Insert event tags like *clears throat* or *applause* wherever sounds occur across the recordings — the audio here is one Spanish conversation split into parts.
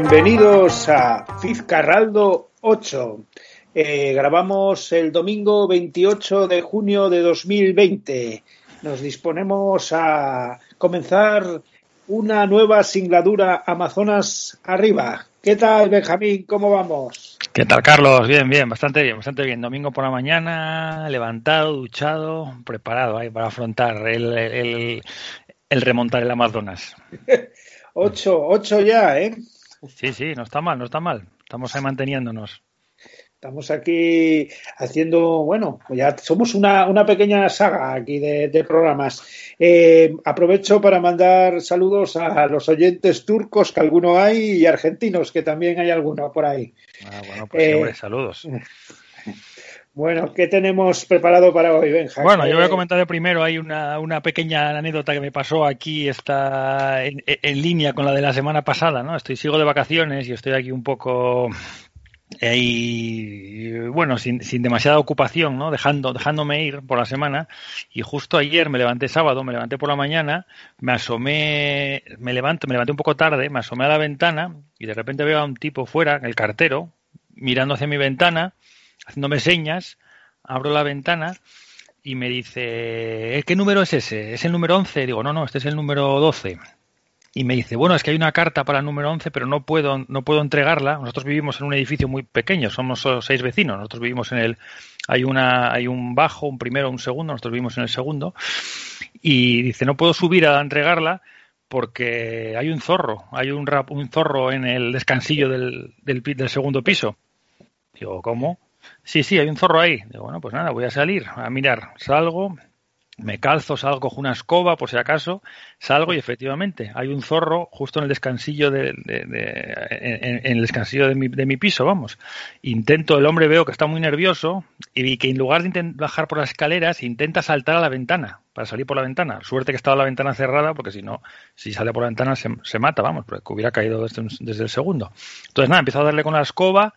Bienvenidos a Fizcarraldo 8. Eh, grabamos el domingo 28 de junio de 2020. Nos disponemos a comenzar una nueva singladura Amazonas arriba. ¿Qué tal, Benjamín? ¿Cómo vamos? ¿Qué tal, Carlos? Bien, bien, bastante bien, bastante bien. Domingo por la mañana, levantado, duchado, preparado ahí para afrontar el, el remontar el Amazonas. *laughs* ocho, ocho ya, ¿eh? Sí, sí, no está mal, no está mal. Estamos ahí manteniéndonos. Estamos aquí haciendo, bueno, ya somos una, una pequeña saga aquí de, programas. Eh, aprovecho para mandar saludos a los oyentes turcos, que alguno hay, y argentinos, que también hay alguno por ahí. Ah, bueno, pues eh, saludos. *laughs* Bueno, ¿qué tenemos preparado para hoy, Benja? Bueno, yo voy a comentar de primero, hay una, una pequeña anécdota que me pasó aquí, está en, en, línea con la de la semana pasada, ¿no? Estoy, sigo de vacaciones y estoy aquí un poco y bueno, sin, sin, demasiada ocupación, ¿no? Dejando, dejándome ir por la semana. Y justo ayer me levanté sábado, me levanté por la mañana, me asomé, me levanto, me levanté un poco tarde, me asomé a la ventana y de repente veo a un tipo fuera, el cartero, mirando hacia mi ventana, haciéndome señas, abro la ventana y me dice, ¿qué número es ese? ¿Es el número 11? Digo, no, no, este es el número 12 y me dice, bueno, es que hay una carta para el número 11, pero no puedo, no puedo entregarla. Nosotros vivimos en un edificio muy pequeño, somos seis vecinos. Nosotros vivimos en el, hay una, hay un bajo, un primero, un segundo. Nosotros vivimos en el segundo. Y dice, no puedo subir a entregarla porque hay un zorro, hay un, rap, un zorro en el descansillo del, del, del segundo piso. Digo, ¿cómo? Sí, sí, hay un zorro ahí. Digo, bueno, pues nada, voy a salir a mirar. Salgo, me calzo, salgo, cojo una escoba por si acaso, salgo y efectivamente hay un zorro justo en el descansillo de, en, el descansillo de mi, de mi, piso, vamos. Intento, el hombre veo que está muy nervioso y que en lugar de bajar por las escaleras intenta saltar a la ventana para salir por la ventana. Suerte que estaba la ventana cerrada porque si no, si sale por la ventana se, se mata, vamos, porque hubiera caído desde, desde el segundo. Entonces nada, empiezo a darle con la escoba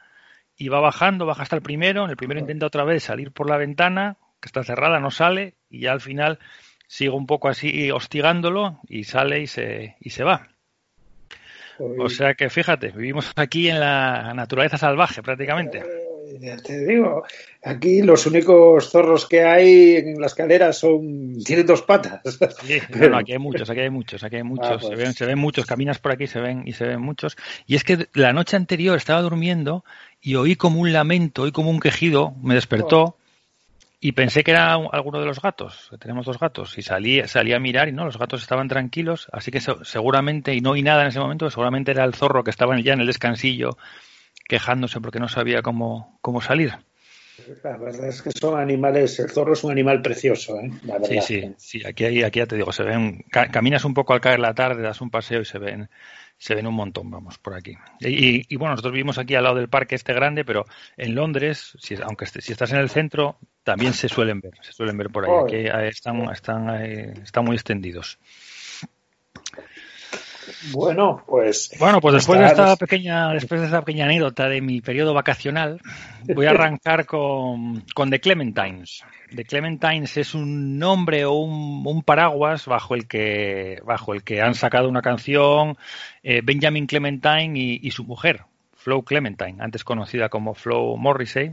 y va bajando, baja hasta el primero, en el primero intenta otra vez salir por la ventana, que está cerrada, no sale, y ya al final sigo un poco así hostigándolo y sale y se, y se va. O sea que fíjate, vivimos aquí en la naturaleza salvaje prácticamente. Te digo, aquí los únicos zorros que hay en las caderas son tienen dos patas. Sí, aquí hay muchos, aquí hay muchos, aquí hay muchos. Ah, se, ven, pues. se ven muchos, caminas por aquí se ven y se ven muchos. Y es que la noche anterior estaba durmiendo y oí como un lamento, oí como un quejido, me despertó. Oh y pensé que era alguno de los gatos, tenemos dos gatos, y salí, salí a mirar y no, los gatos estaban tranquilos, así que seguramente, y no oí nada en ese momento, seguramente era el zorro que estaba ya en el descansillo quejándose porque no sabía cómo, cómo salir. La verdad es que son animales, el zorro es un animal precioso, ¿eh? Sí, sí, sí, aquí, aquí ya te digo, se ven, caminas un poco al caer la tarde, das un paseo y se ven, se ven un montón, vamos, por aquí. Y, bueno, nosotros vivimos aquí al lado del parque este grande, pero en Londres, si, aunque si estás en el centro, también se suelen ver, se suelen ver por ahí. Aquí están, están, están muy extendidos. Bueno, pues. Bueno, pues después de esta pequeña, después de esta pequeña anécdota de mi periodo vacacional, voy a *laughs* arrancar con, con The Clementines. The Clementines es un nombre o un, paraguas bajo el que bajo el que han sacado una canción eh, Benjamin Clementine y, y, su mujer, Flo Clementine, antes conocida como Flo Morrissey.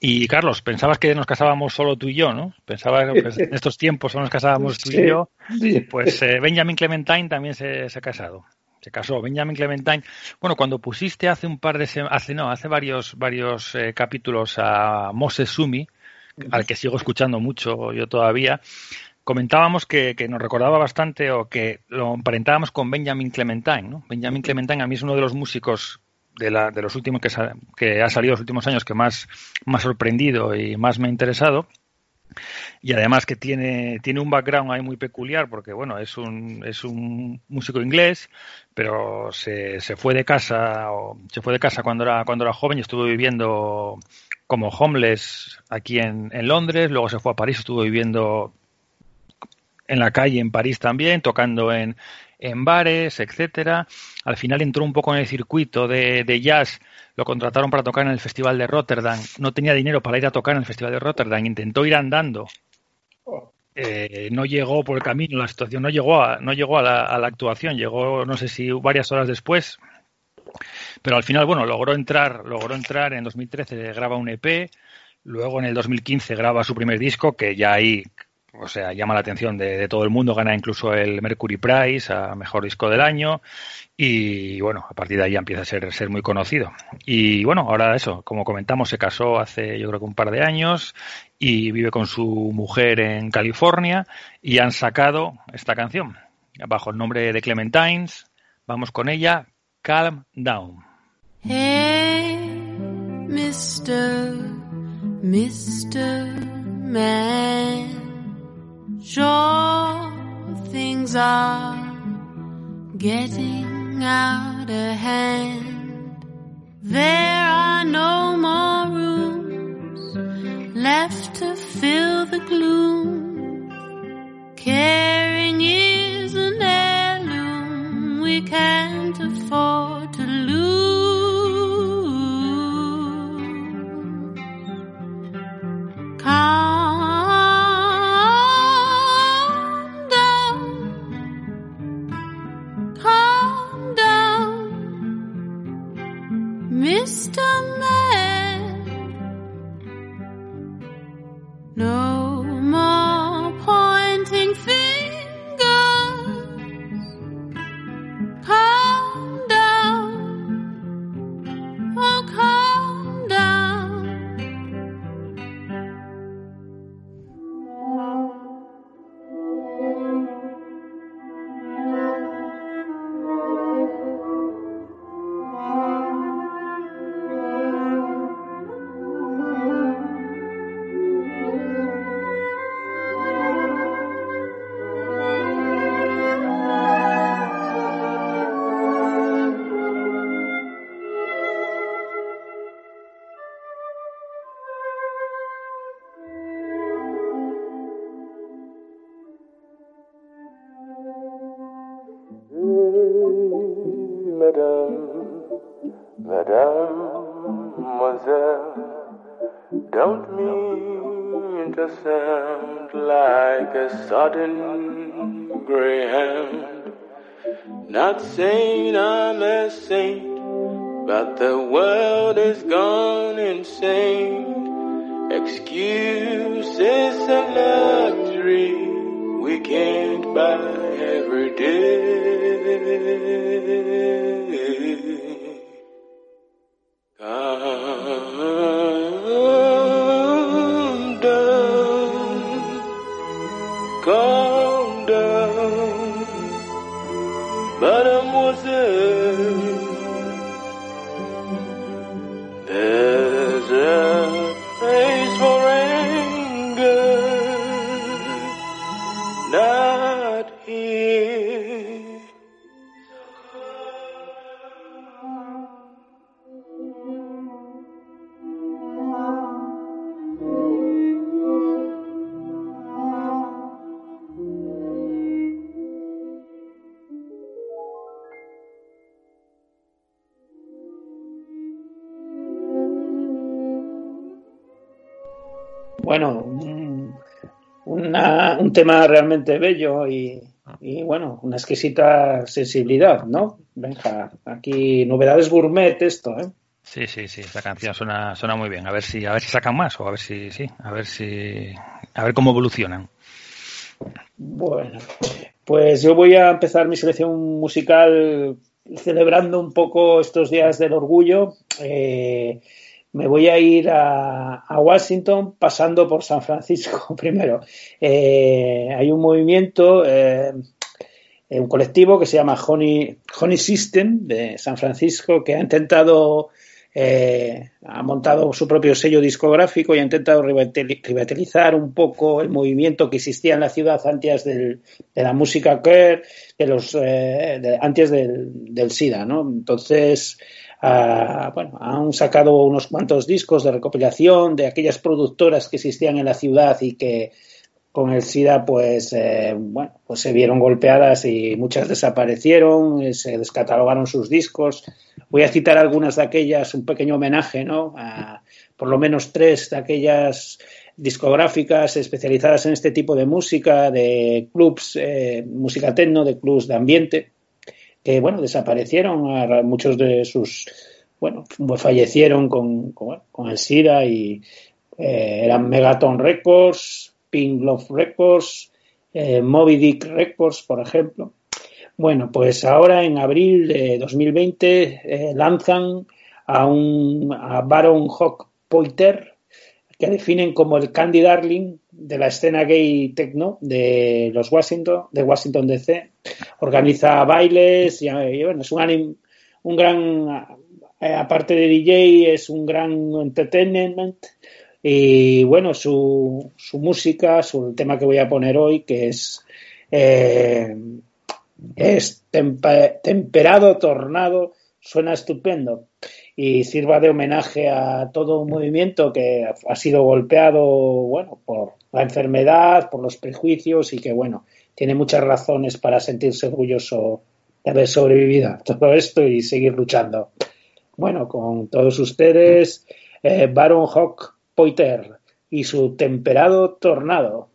Y Carlos, pensabas que nos casábamos solo tú y yo, ¿no? Pensabas que *laughs* en estos tiempos solo nos casábamos tú y yo. Pues eh, Benjamin Clementine también se, ha casado. Se casó Benjamin Clementine. Bueno, cuando pusiste hace un par de hace no, hace varios varios eh, capítulos a Moses Sumi, al que sigo escuchando mucho yo todavía, comentábamos que, que, nos recordaba bastante o que lo emparentábamos con Benjamin Clementine, ¿no? Benjamin Clementine a mí es uno de los músicos de, la, de los últimos que, que ha salido los últimos años que más, más sorprendido y más me ha interesado. Y además que tiene, tiene un background ahí muy peculiar porque bueno es un, es un músico inglés pero se, se fue de casa o se fue de casa cuando era cuando era joven y estuvo viviendo como homeless aquí en, en Londres. Luego se fue a París estuvo viviendo en la calle en París también tocando en, en bares, etcétera. Al final entró un poco en el circuito de, de, jazz, lo contrataron para tocar en el Festival de Rotterdam. No tenía dinero para ir a tocar en el Festival de Rotterdam, intentó ir andando. Eh, no llegó por el camino, la situación no llegó a, no llegó a la, a la actuación, llegó no sé si varias horas después Pero al final, bueno, logró entrar, logró entrar en 2013, graba un EP, luego en el 2015 graba su primer disco, que ya ahí, o sea, llama la atención de, todo el mundo, gana incluso el Mercury Prize a Mejor Disco del Año y bueno, a partir de ahí empieza a ser, ser muy conocido. Y bueno, ahora eso, como comentamos, se casó hace yo creo que un par de años y vive con su mujer en California y han sacado esta canción bajo el nombre de Clementines. Vamos con ella, Calm Down. Hey, Mr. Mr. Man, sure things are getting out of hand. There are no more rooms left to fill the gloom. Caring is an heirloom we can't afford to just a man. No. Un tema realmente bello y, bueno, una exquisita sensibilidad, ¿no? Venga, aquí novedades gourmet esto, ¿eh? Sí, sí, sí, esta canción suena, suena muy bien. A ver si, a ver si sacan más o a ver si, sí, a ver si, a ver cómo evolucionan. Bueno, pues yo voy a empezar mi selección musical celebrando un poco estos días del orgullo. Eh, me voy a ir a, Washington pasando por San Francisco *laughs* primero. Eh, hay un movimiento, eh, un colectivo que se llama Honey, Honey System de San Francisco que ha intentado, eh, ha montado su propio sello discográfico y ha intentado revitalizar un poco el movimiento que existía en la ciudad antes de la música queer, de los, antes del, del SIDA, ¿no? Entonces, bueno, han sacado unos cuantos discos de recopilación de aquellas productoras que existían en la ciudad y que con el SIDA pues, eh, bueno, pues se vieron golpeadas y muchas desaparecieron, eh, se descatalogaron sus discos. Voy a citar algunas de aquellas, un pequeño homenaje, ¿no? A, por lo menos tres de aquellas discográficas especializadas en este tipo de música, de clubs, eh, música techno, de clubs de ambiente. Que bueno, desaparecieron, muchos de sus, bueno, fallecieron con, con, el SIDA y eh, eran Megaton Records, Pink Love Records, eh, Moby Dick Records, por ejemplo. Bueno, pues ahora en abril de 2020 eh, lanzan a un a Baron Hawk Poiter, que definen como el Candy Darling de la escena gay techno de los Washington, de Washington DC. Organiza bailes y, bueno, es un, un gran, eh, aparte de DJ, es un gran entertainment. Y bueno, su, su música, su tema que voy a poner hoy, que es eh, es temperado, tornado, suena estupendo y sirva de homenaje a todo un movimiento que ha sido golpeado, bueno, por la enfermedad, por los prejuicios y que, bueno, tiene muchas razones para sentirse orgulloso de haber sobrevivido a todo esto y seguir luchando. Bueno, con todos ustedes, eh, Baron Hawk Poiter y su temperado tornado.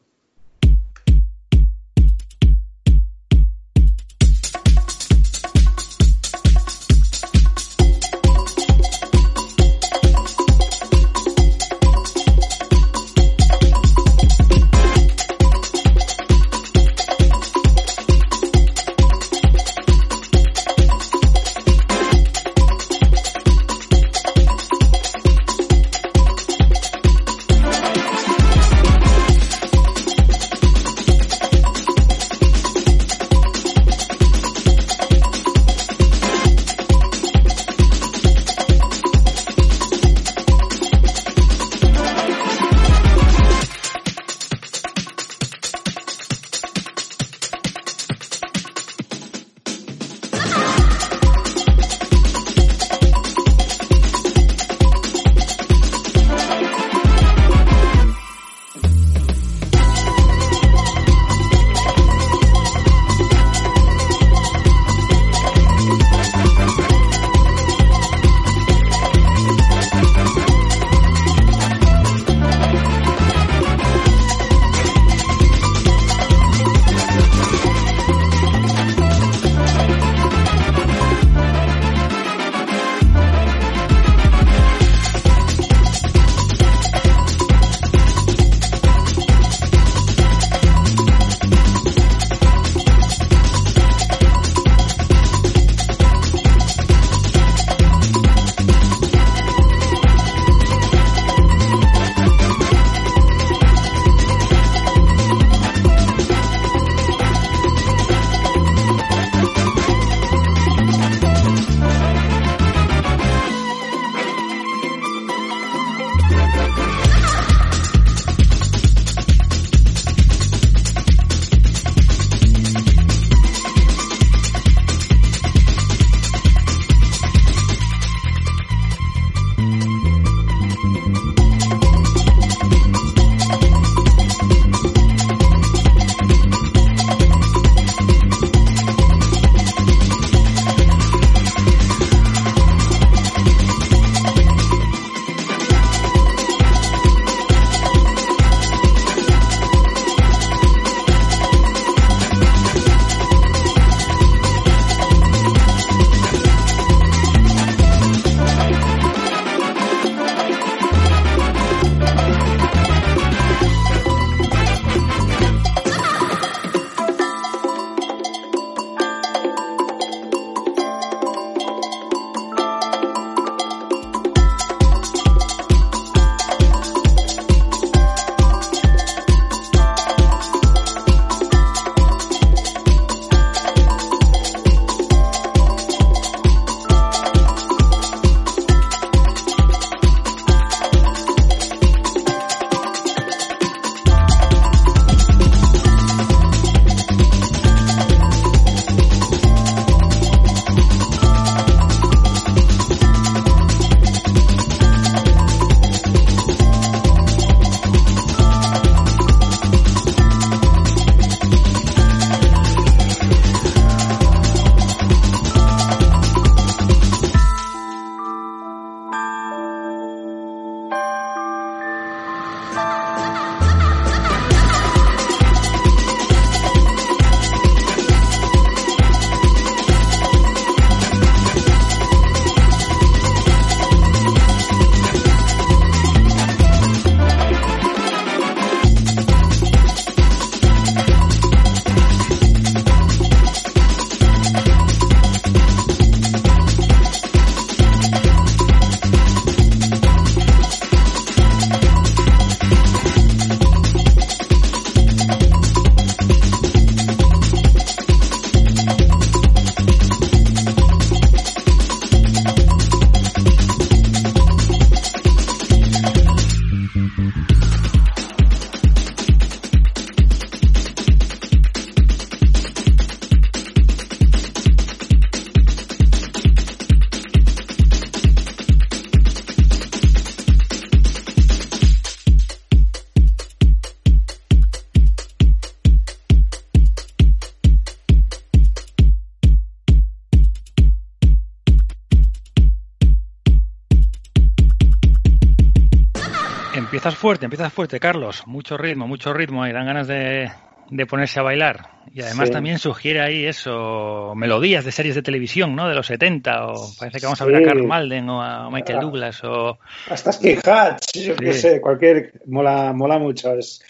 Empiezas fuerte, empiezas fuerte, Carlos. Mucho ritmo, mucho ritmo y dan ganas de, de ponerse a bailar. Y además Sí. también sugiere ahí eso, melodías de series de televisión, ¿no? De los 70, o parece que vamos a ver a Carl Malden o a Michael Ah. Douglas, o... Hasta Skin Hatch, yo qué sé, cualquier. Mola, mola mucho. Es,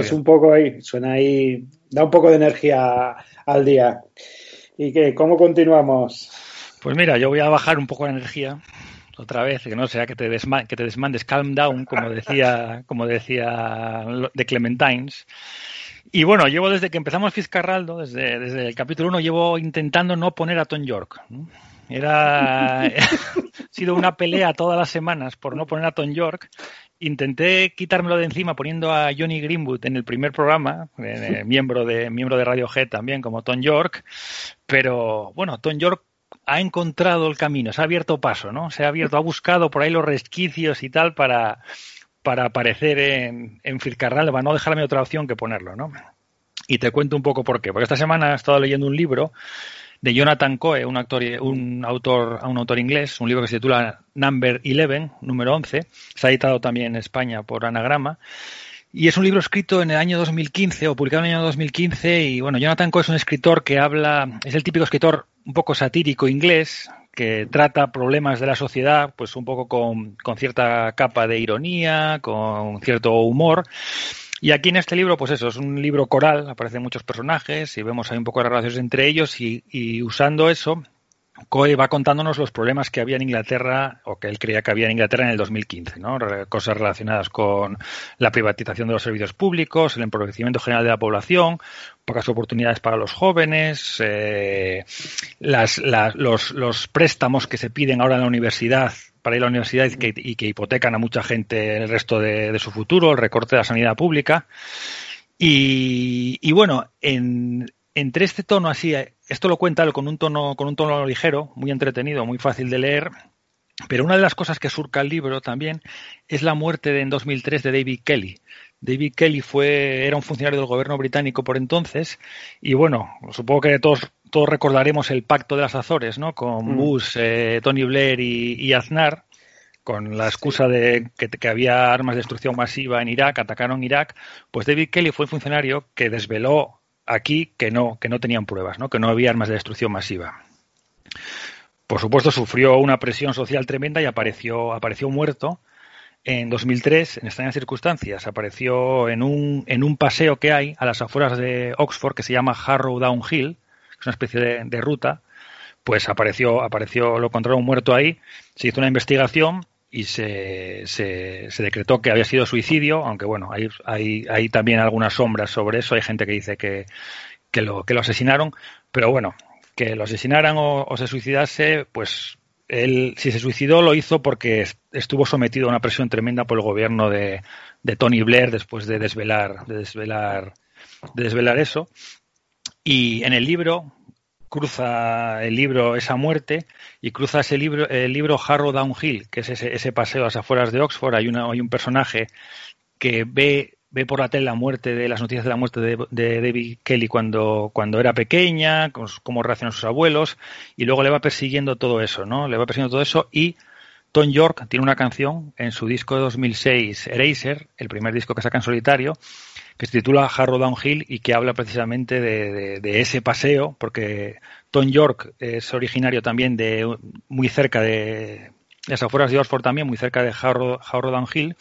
es un poco ahí, suena ahí, da un poco de energía al día. ¿Y qué? ¿Cómo continuamos? Pues mira, yo voy a bajar un poco la energía otra vez, que no sea que te, desma- que te desmandes, calm down, como decía, como decía de Clementines. Y bueno, llevo desde que empezamos Fiscarraldo, desde, desde el capítulo 1, llevo intentando no poner a Tom York. Era *laughs* ha sido una pelea todas las semanas por no poner a Tom York. Intenté quitármelo de encima poniendo a Johnny Greenwood en el primer programa, eh, miembro de miembro de Radiohead también como Tom York, pero bueno, Tom York ha encontrado el camino, se ha abierto paso, ¿no? Se ha abierto, ha buscado por ahí los resquicios y tal para, para aparecer en, en Filcarral, para no dejarme otra opción que ponerlo, ¿no? Y te cuento un poco por qué. Porque esta semana he estado leyendo un libro de Jonathan Coe, un, actor, un, autor, un autor inglés, un libro que se titula Number 11, número 11. Se ha editado también en España por Anagrama. Y es un libro escrito en el año 2015 o publicado en el año 2015. Y bueno, Jonathan Coe es un escritor que habla, es el típico escritor un poco satírico inglés que trata problemas de la sociedad, pues un poco con, con cierta capa de ironía, con cierto humor. Y aquí en este libro, pues eso, es un libro coral, aparecen muchos personajes y vemos ahí un poco las relaciones entre ellos y, y usando eso, Coe va contándonos los problemas que había en Inglaterra o que él creía que había en Inglaterra en el 2015, ¿no? Cosas relacionadas con la privatización de los servicios públicos, el empobrecimiento general de la población, pocas oportunidades para los jóvenes, eh, las, los, préstamos que se piden ahora en la universidad para ir a la universidad y que, hipotecan a mucha gente el resto de, de su futuro, el recorte de la sanidad pública. Y, y bueno, en, entre este tono así, eh, esto lo cuenta con un tono, con un tono ligero, muy entretenido, muy fácil de leer. Pero una de las cosas que surca el libro también es la muerte de, en 2003 de David Kelly. David Kelly fue, era un funcionario del gobierno británico por entonces y bueno, supongo que todos, todos recordaremos el pacto de las Azores, ¿no? Con Mm. Bush, eh, Tony Blair y, y Aznar, con la excusa de que, que había armas de destrucción masiva en Irak, atacaron Irak, pues David Kelly fue el funcionario que desveló aquí que no, que no tenían pruebas, ¿no? que no había armas de destrucción masiva. Por supuesto, sufrió una presión social tremenda y apareció, apareció muerto en 2003 en extrañas circunstancias. Apareció en un, en un paseo que hay a las afueras de Oxford que se llama Harrow Down Hill, que es una especie de, de ruta. Pues apareció, apareció, lo encontraron muerto ahí. Se hizo una investigación y se, se, se, decretó que había sido suicidio, aunque bueno, hay, hay, hay también algunas sombras sobre eso, hay gente que dice que, que, lo, que lo asesinaron, pero bueno, que lo asesinaran o, o, se suicidase, pues él, si se suicidó, lo hizo porque estuvo sometido a una presión tremenda por el gobierno de, de Tony Blair después de desvelar, de desvelar, de desvelar eso. Y en el libro, cruza el libro esa muerte y cruza ese libro el libro Harrow Downhill, que es ese, ese paseo a las afueras de Oxford. Hay, una, hay un personaje que ve, ve por la tele la muerte de las noticias de la muerte de, de David Kelly cuando, cuando era pequeña, cómo reaccionan sus abuelos, y luego le va persiguiendo todo eso, ¿no? Le va persiguiendo todo eso y Tom York tiene una canción en su disco de 2006, Eraser, el primer disco que saca en solitario, que se titula Harrow Downhill y que habla precisamente de, ese paseo, porque Tom York es originario también de muy cerca de las afueras de Oxford también, muy cerca de Harrow, Harrow Downhill.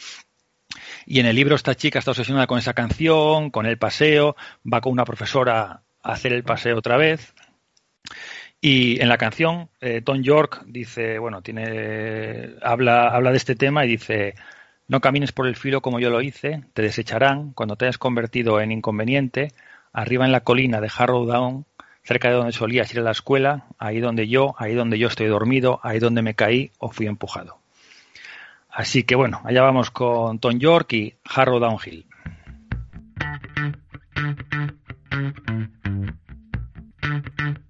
Y en el libro esta chica está obsesionada con esa canción, con el paseo, va con una profesora a hacer el paseo otra vez. Y en la canción, eh, Tom York dice, bueno, tiene, habla, habla de este tema y dice, no camines por el filo como yo lo hice, te desecharán cuando te hayas convertido en inconveniente, arriba en la colina de Harrow Down, cerca de donde solías ir a la escuela, ahí donde yo, ahí donde yo estoy dormido, ahí donde me caí o fui empujado. Así que bueno, allá vamos con Tom York y Harrow Downhill. to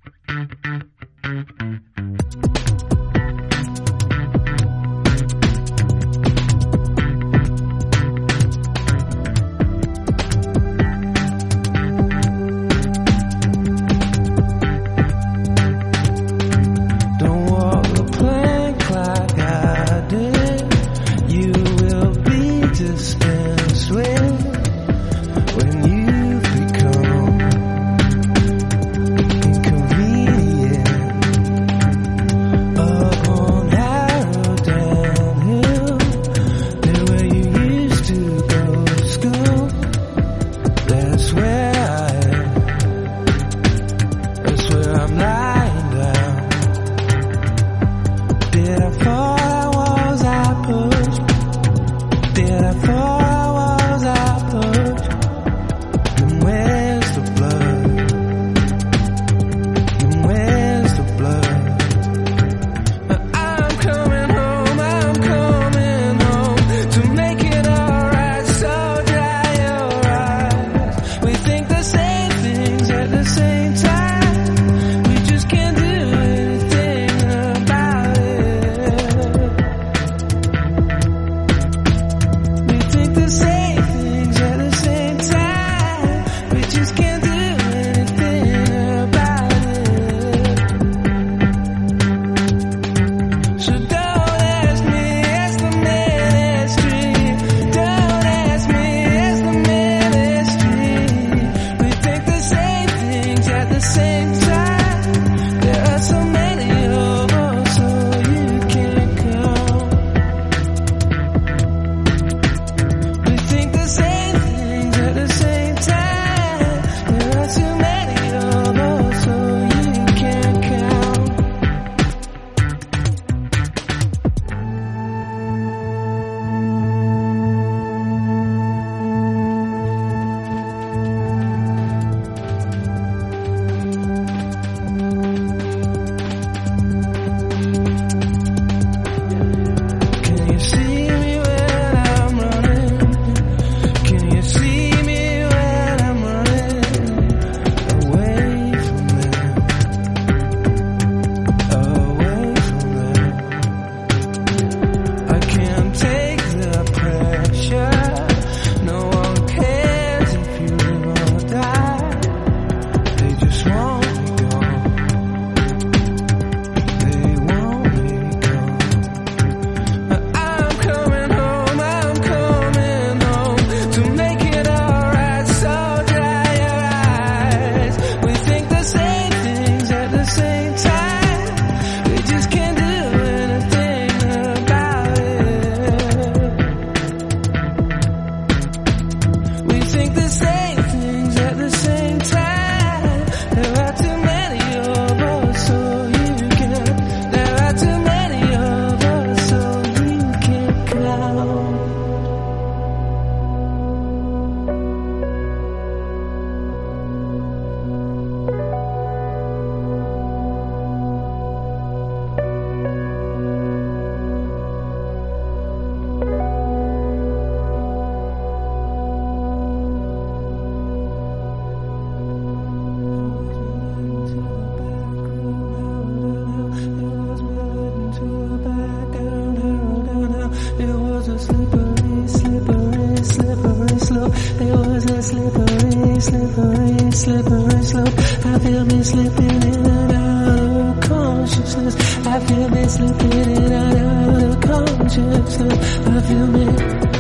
slippery, slope. I feel me slipping in and out of consciousness. I feel me slipping in and out of consciousness. I feel me.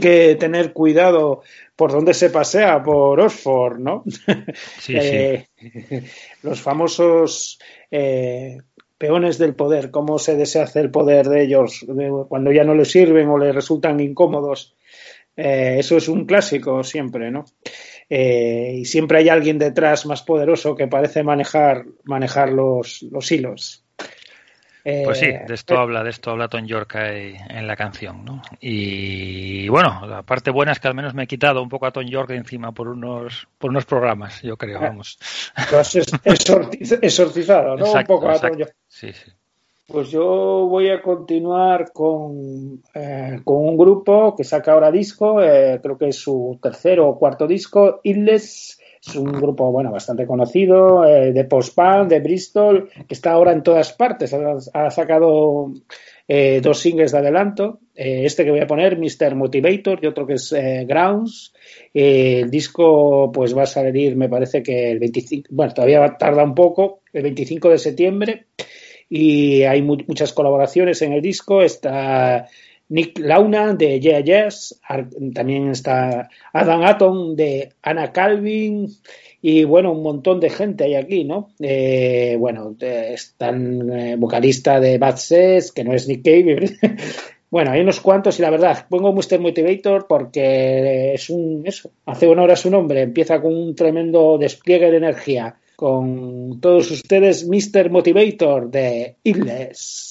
Que tener cuidado por dónde se pasea, por Oxford, ¿no? *laughs* Sí, Eh, Los famosos eh, peones del poder, cómo se deshace el poder de ellos de- cuando ya no les sirven o les resultan incómodos. Eh, eso es un clásico siempre, ¿no? Eh, y siempre hay alguien detrás más poderoso que parece manejar, manejar los, los hilos. Eh, Pues sí, de esto habla, de esto habla Tom York ahí en la canción, ¿no? Y bueno, la parte buena es que al menos me he quitado un poco a Tom York de encima por unos, por unos programas, yo creo, vamos. Lo has *laughs* es- exorciz- exorcizado, ¿no? Exacto, un poco a. Tom York. Sí, sí. Pues yo voy a continuar con, eh, con un grupo que saca ahora disco, eh, creo que es su tercero o cuarto disco, Illes. Es un grupo, bueno, bastante conocido, eh, de post-punk, de Bristol, que está ahora en todas partes. Ha, sacado eh, dos singles de adelanto. Eh, este que voy a poner, Mr. Motivator, y otro que es eh, Grounds. El disco, pues va a salir, me parece que el 25, bueno, todavía tarda un poco, el 25 de septiembre y hay mu- muchas colaboraciones en el disco. Está Nick Launa de Yeah Yes, también está Adam Atom de Anna Calvin y bueno, un montón de gente hay aquí, ¿no? Eh, bueno, están eh, vocalista de Bad Sex, que no es Nick Cave. *laughs* Bueno, hay unos cuantos y la verdad, pongo Mr. Motivator porque es un, eso, hace honor a su nombre, empieza con un tremendo despliegue de energía. Con todos ustedes, Mr. Motivator de Illes.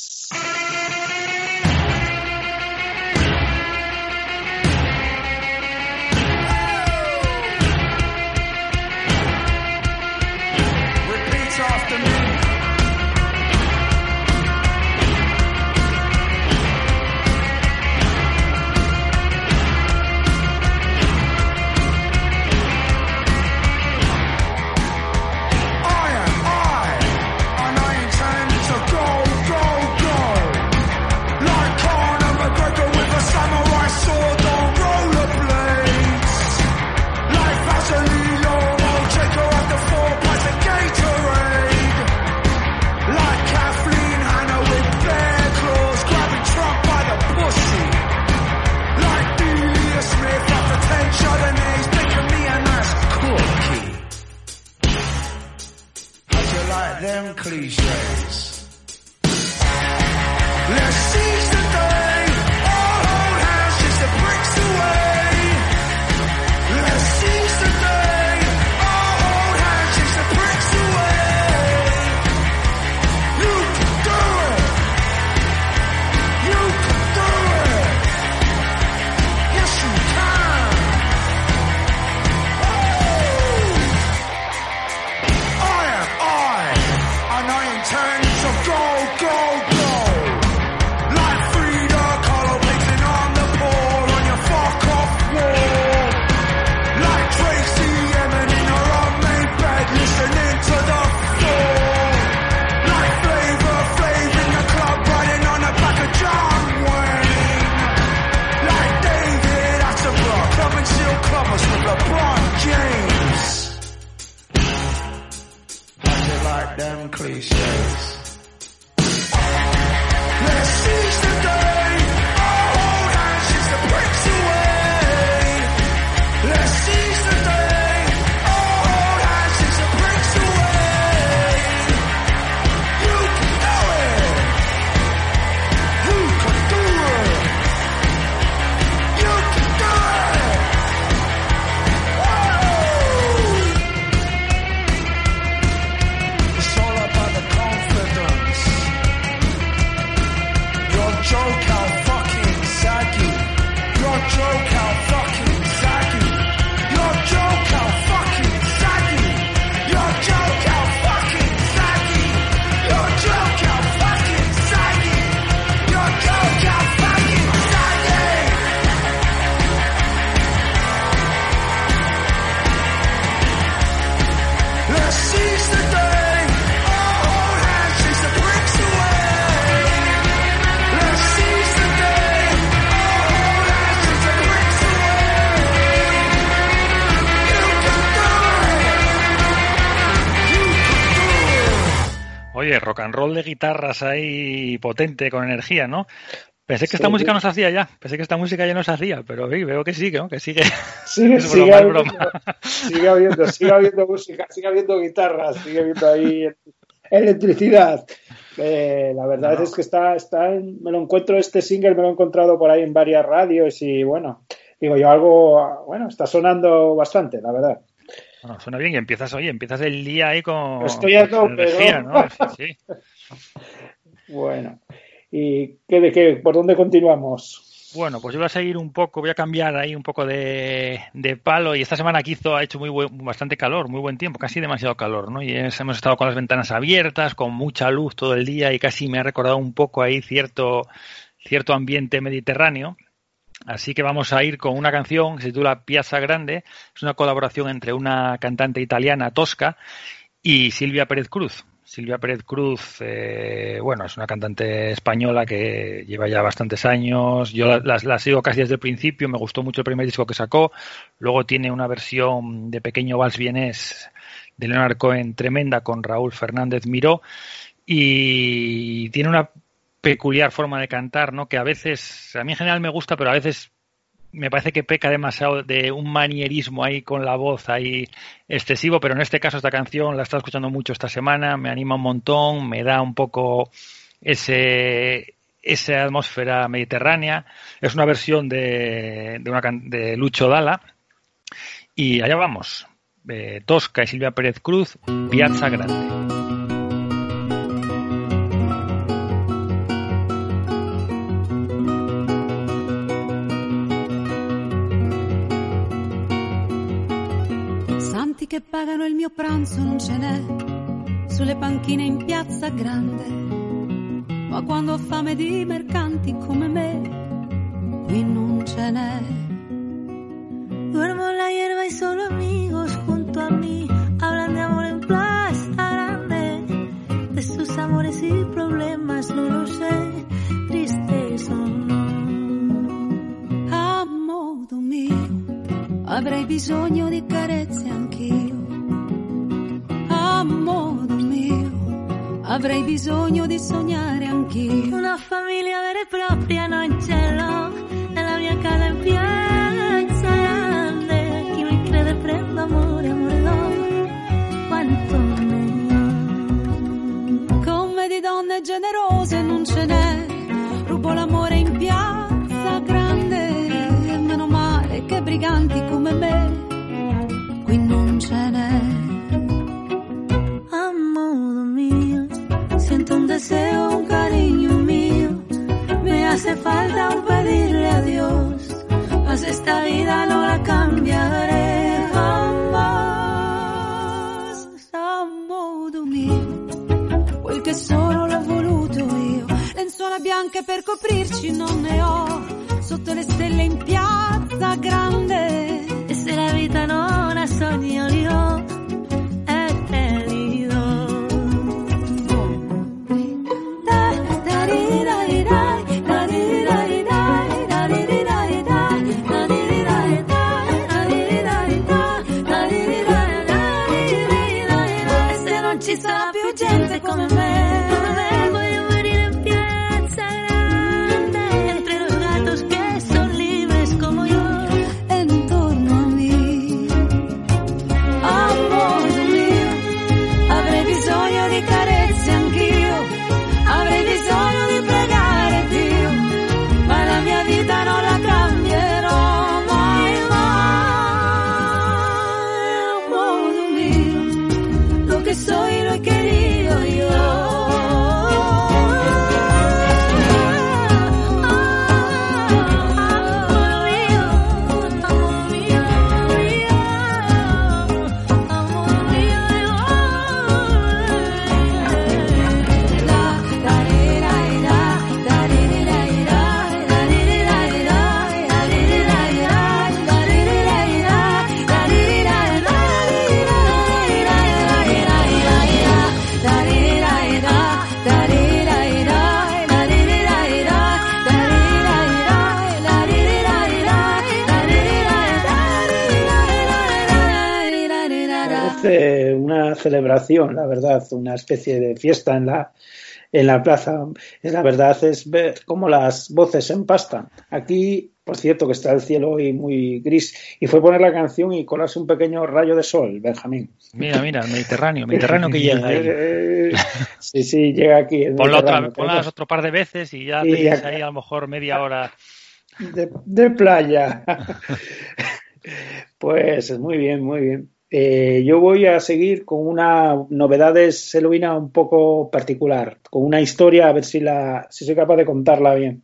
Rock and roll de guitarras ahí potente, con energía, ¿no? Pensé que esta Sí. música no se hacía ya, pensé que esta música ya no se hacía, pero sí, veo que sigue, ¿no? Que sigue. *laughs* Sigue, Es sigue broma, es habiendo, broma. *laughs* sigue habiendo, sigue habiendo música, sigue habiendo guitarras, sigue habiendo ahí electricidad. Eh, la verdad No. es que está, está en- me lo encuentro este single, me lo he encontrado por ahí en varias radios y bueno, digo yo algo, bueno, está sonando bastante, la verdad. Bueno, suena bien y empiezas, oye, empiezas el día ahí con, Estoy a tope, energía, ¿no? ¿no? *laughs* Sí, sí. Bueno, ¿y qué, de qué, por dónde continuamos? Bueno, pues yo voy a seguir un poco, voy a cambiar ahí un poco de, de palo y esta semana aquí hizo, ha hecho muy buen- bastante calor, muy buen tiempo, casi demasiado calor, ¿no? Y es- hemos estado con las ventanas abiertas, con mucha luz todo el día y casi me ha recordado un poco ahí cierto, cierto ambiente mediterráneo. Así que vamos a ir con una canción que se titula Piazza Grande, es una colaboración entre una cantante italiana, Tosca, y Silvia Pérez Cruz. Silvia Pérez Cruz, eh, bueno, es una cantante española que lleva ya bastantes años. Yo la, la- sigo casi desde el principio, me gustó mucho el primer disco que sacó. Luego tiene una versión de Pequeño Vals Vienés de Leonard Cohen tremenda con Raúl Fernández Miró. Y tiene una peculiar forma de cantar, ¿no? Que a veces, a mí en general me gusta, pero a veces me parece que peca demasiado de un manierismo ahí con la voz ahí excesivo, pero en este caso esta canción la he estado escuchando mucho esta semana, me anima un montón, me da un poco ese esa atmósfera mediterránea. Es una versión de, de, una, de Lucho Dalla. Y allá vamos. Eh, Tosca y Silvia Pérez Cruz, Piazza Grande. Pagano il mio pranzo non ce n'è sulle panchine in piazza grande. Ma quando ho fame di mercanti come me, qui non ce n'è. Duermo la hierba y solo amigos junto a mí hablan de amor en plaza grande. De sus amores y problemas no lo sé, tristes o no. A modo mio avrei bisogno di carezze anch'io. Avrei bisogno di sognare anch'io. Una famiglia vera e propria non ce l'ho nella mia casa in piazza grande. Chi mi crede prendo amore, amore do. Quanto ne ho. Come di donne generose non ce n'è. Rubo l'amore in piazza grande. E meno male che briganti come me qui non ce n'è. Deseo, un cariño mío. Me hace falta un pedirle a Dios, mas esta vida no la cambiaré jamás. A modo mio, quel che sono l'ho voluto io. Lenzuola bianche per coprirci non ne ho, sotto le stelle in piazza grande. E se la vita non ha sogni io di, di, celebración, la verdad, una especie de fiesta en la, en la plaza. La verdad es ver cómo las voces se empastan. Aquí, por cierto, que está el cielo hoy muy gris, y fue poner la canción y colarse un pequeño rayo de sol, Benjamín. Mira, mira, el Mediterráneo, Mediterráneo que llega ahí. *laughs* sí, sí, llega aquí. el Ponla otra, ponlas otro par de veces y ya tenéis ahí a lo mejor media hora. de, de playa. *laughs* pues muy bien, muy bien. Eh, yo voy a seguir con una novedades Eloína un poco particular, con una historia, a ver si, la, si soy capaz de contarla bien.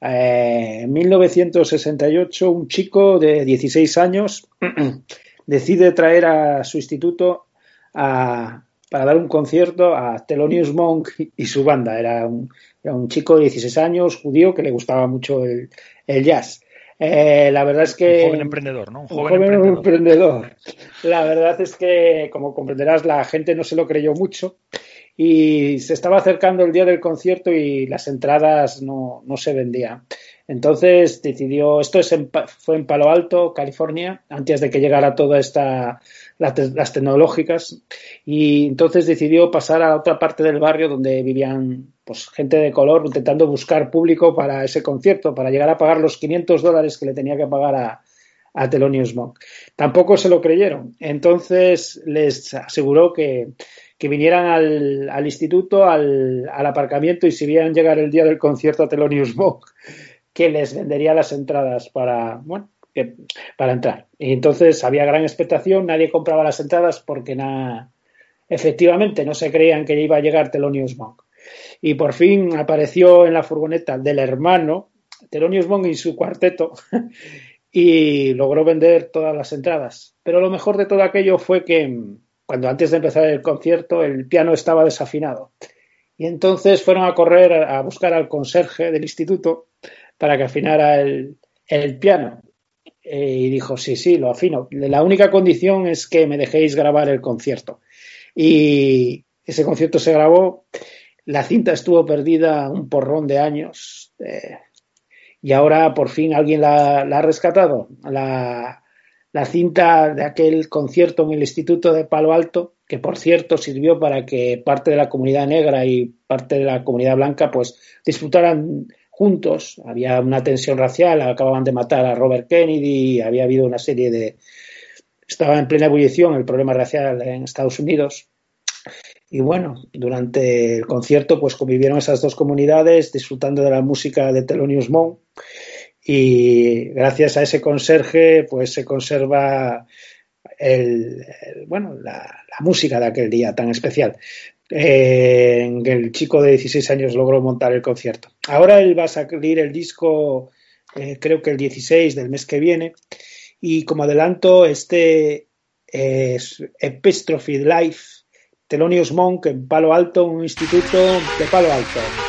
Eh, en 1968, un chico de 16 años *clears throat* decide traer a su instituto a- para dar un concierto a Thelonious Monk y su banda. Era un, era un chico de 16 años, judío, que le gustaba mucho el, el jazz. Eh, la verdad es que Un joven emprendedor, ¿no? Un joven emprendedor. emprendedor. La verdad es que, como comprenderás, la gente no se lo creyó mucho y se estaba acercando el día del concierto y las entradas no, no se vendían. Entonces decidió, esto es en fue en Palo Alto, California, antes de que llegara toda esta las tecnológicas y entonces decidió pasar a otra parte del barrio donde vivían pues gente de color intentando buscar público para ese concierto, para llegar a pagar los 500 dólares que le tenía que pagar a, a Thelonious Monk. Tampoco se lo creyeron. Entonces les aseguró que, vinieran al, instituto, al, al aparcamiento y si vieran llegar el día del concierto a Thelonious Monk, que les vendería las entradas para, bueno, para entrar. Y entonces había gran expectación, nadie compraba las entradas porque na- efectivamente no se creían que iba a llegar Thelonious Monk. Y por fin apareció en la furgoneta del hermano Thelonious Monk y su cuarteto *laughs* y logró vender todas las entradas. Pero lo mejor de todo aquello fue que cuando antes de empezar el concierto el piano estaba desafinado. Y entonces fueron a correr a buscar al conserje del instituto para que afinara el, piano. Eh, y dijo, sí, sí, lo afino. La única condición es que me dejéis grabar el concierto. Y ese concierto se grabó. La cinta estuvo perdida un porrón de años. eh, y ahora por fin alguien la, la ha rescatado. La, la cinta de aquel concierto en el Instituto de Palo Alto, que por cierto sirvió para que parte de la comunidad negra y parte de la comunidad blanca pues disfrutaran juntos. Había una tensión racial, acababan de matar a Robert Kennedy, había habido una serie de... Estaba en plena ebullición el problema racial en Estados Unidos. Y bueno, durante el concierto pues convivieron esas dos comunidades disfrutando de la música de Thelonious Monk y gracias a ese conserje pues se conserva el, bueno la música de aquel día tan especial el chico de 16 años logró montar el concierto. Ahora él va a salir el disco eh, creo que el 16 del mes que viene y como adelanto este es Epistrophe Life Thelonious Monk en Palo Alto, un instituto de Palo Alto.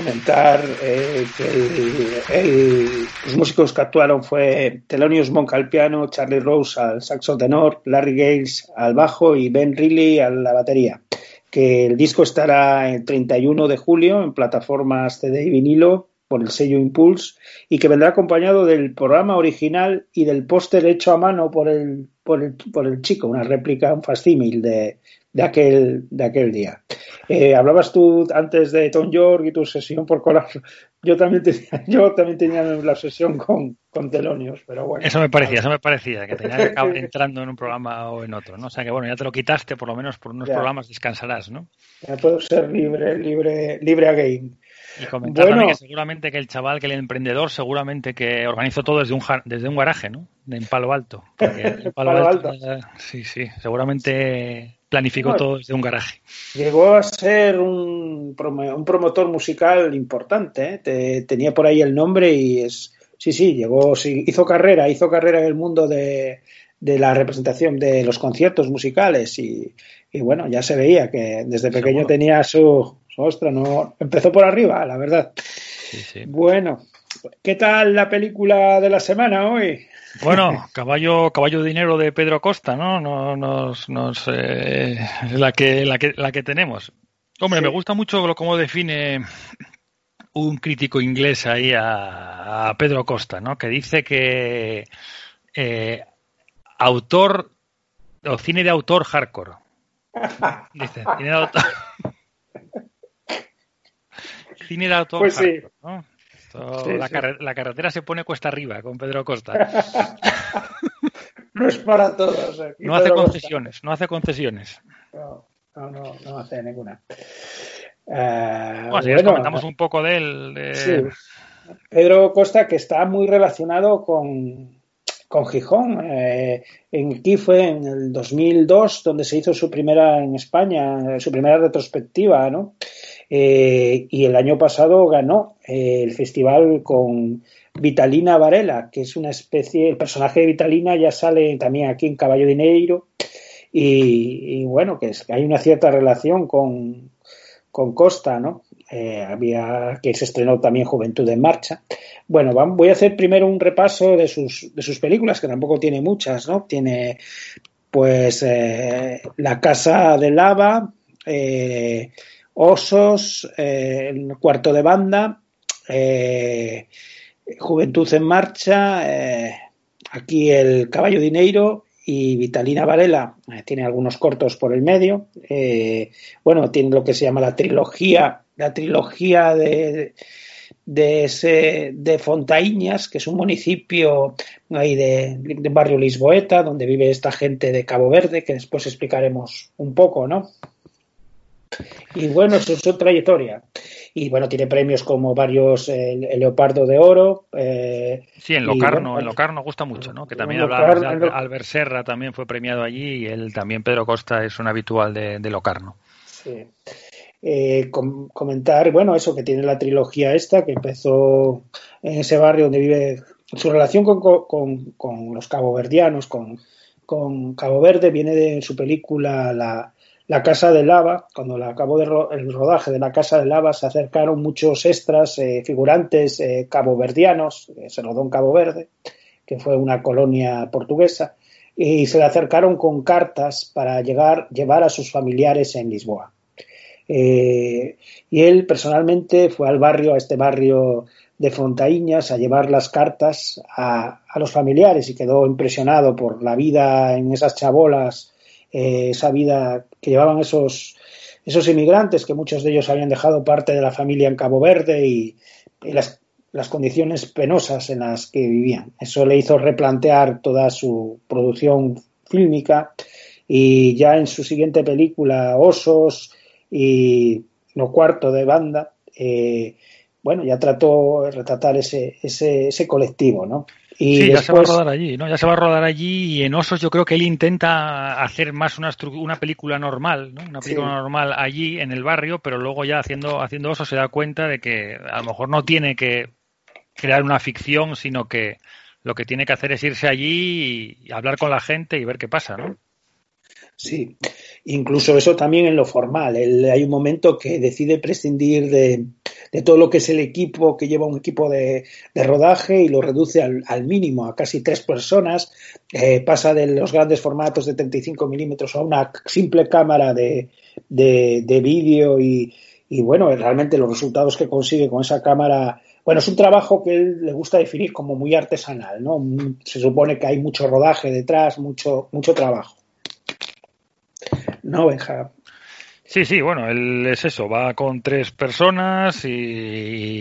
Comentar eh, que los músicos que actuaron fue Thelonious Monk al piano, Charlie Rose al saxo tenor, Larry Gales al bajo y Ben Reilly a la batería. Que el disco estará el 31 de julio en plataformas CD y vinilo por el sello Impulse y que vendrá acompañado del programa original y del póster hecho a mano por el, por el, por el chico, una réplica, un facímil de, de, aquel, de aquel día. Eh, hablabas tú antes de Tom York y tu sesión por colar. *laughs* Yo también tenía, *laughs* yo también tenía la obsesión con, con Telonios, pero bueno. Eso me parecía, eso me parecía, que tenía que *laughs* acabar entrando en un programa o en otro, ¿no? O sea que bueno, ya te lo quitaste, por lo menos por unos Ya. programas descansarás, ¿no? Ya puedo ser libre, libre, libre a game. Y comentar Bueno. que seguramente que el chaval, que el emprendedor, seguramente que organizó todo desde un desde un garaje, ¿no? De- En Palo Alto. En Palo, Palo Alto, Alto. sí, sí, seguramente planificó Bueno. todo desde un garaje. Llegó a ser un, promo- un promotor musical importante, ¿eh? Te- tenía por ahí el nombre y es, sí, sí, llegó, sí, hizo carrera, hizo carrera en el mundo de, de la representación de los conciertos musicales y, y bueno, ya se veía que desde pequeño Seguro. tenía su, su ostra, no, empezó por arriba, la verdad. Sí, sí. Bueno, ¿qué tal la película de la semana hoy? Bueno, caballo, caballo de dinero de Pedro Costa, ¿no? No- Nos, nos, eh, la que, la que, la que tenemos. Hombre, Sí. me gusta mucho lo cómo define un crítico inglés ahí a, a Pedro Costa, ¿no? Que dice que eh, autor o cine de autor hardcore. Dice, cine de autor. *laughs* *laughs* cine de autor Pues sí. hardcore, ¿no? Esto, Sí, la, sí. carre- la carretera se pone cuesta arriba con Pedro Costa. *laughs* No es para todos. aquí No hace concesiones, no hace concesiones. No, no, no, no hace ninguna. Eh, Bueno, si bueno, comentamos un poco de él. de- sí. Pedro Costa, que está muy relacionado con, con Gijón. Eh, en, aquí fue en el 2002 donde se hizo su primera en España, su primera retrospectiva, ¿no? Eh, y el año pasado ganó eh, el festival con Vitalina Varela, que es una especie, el personaje de Vitalina ya sale también aquí en Caballo de Negro y, bueno, que es, hay una cierta relación con, con Costa, ¿no? Eh, había que se estrenó también Juventud en Marcha. Bueno, voy a hacer primero un repaso de sus, de sus películas, que tampoco tiene muchas, ¿no? Tiene, pues, La Casa de Lava, Osos, eh, El Cuarto de Banda, eh, Juventud en Marcha, eh, aquí El Caballo Dineiro y Vitalina Varela. Tiene algunos cortos por el medio. Bueno, tiene lo que se llama la trilogía, la trilogía de, de, Fontaíñas, que es un municipio ahí de barrio Lisboeta, donde vive esta gente de Cabo Verde, que después explicaremos un poco, ¿no? Y bueno, es su trayectoria. Y bueno, tiene premios como varios, eh, el Leopardo de Oro. eh, Sí, en Locarno, bueno, en Locarno gusta mucho, ¿no? Que también en Albert, Albert Serra, también fue premiado allí y él también, Pedro Costa, es un habitual de, de Locarno. Sí. Eh, com- comentar, bueno, eso que tiene la trilogía esta, que empezó en ese barrio donde vive, su relación con, con- con los caboverdianos, con, con Cabo Verde, viene de su película La, La Casa de Lava. Cuando la acabó el rodaje de La Casa de Lava, se acercaron muchos extras, eh, figurantes eh, caboverdianos, eh, se rodó Cabo Verde, que fue una colonia portuguesa, y se le acercaron con cartas para llegar, llevar a sus familiares en Lisboa. Eh, y él personalmente fue al barrio, a este barrio de Fontaíñas, a llevar las cartas a los familiares y quedó impresionado por la vida en esas chabolas, eh, esa vida que llevaban esos, esos inmigrantes, que muchos de ellos habían dejado parte de la familia en Cabo Verde y, las condiciones penosas en las que vivían. Eso le hizo replantear toda su producción fílmica y ya en su siguiente película, Osos, y lo cuarto de banda, eh, bueno, ya trató de retratar ese, ese, ese colectivo, ¿no? Y sí, ya se va a rodar allí, ¿no? Ya se va a rodar allí y en Osos yo creo que él intenta hacer más una, una película normal, ¿no? Una película Sí. normal allí en el barrio, pero luego ya haciendo, haciendo Osos se da cuenta de que a lo mejor no tiene que crear una ficción, sino que lo que tiene que hacer es irse allí y hablar con la gente y ver qué pasa, ¿no? Sí, incluso eso también en lo formal. Hay un momento que decide prescindir de, de todo lo que es el equipo que lleva un equipo de, de rodaje y lo reduce al, mínimo, a casi tres personas. Eh, pasa de los grandes formatos de 35 milímetros a una simple cámara de, de, de vídeo y, y bueno, realmente los resultados que consigue con esa cámara bueno, es un trabajo que él le gusta definir como muy artesanal, ¿no? Se supone que hay mucho rodaje detrás, mucho, mucho trabajo. No, Benja. Sí, sí, bueno, él es eso, va con tres personas y,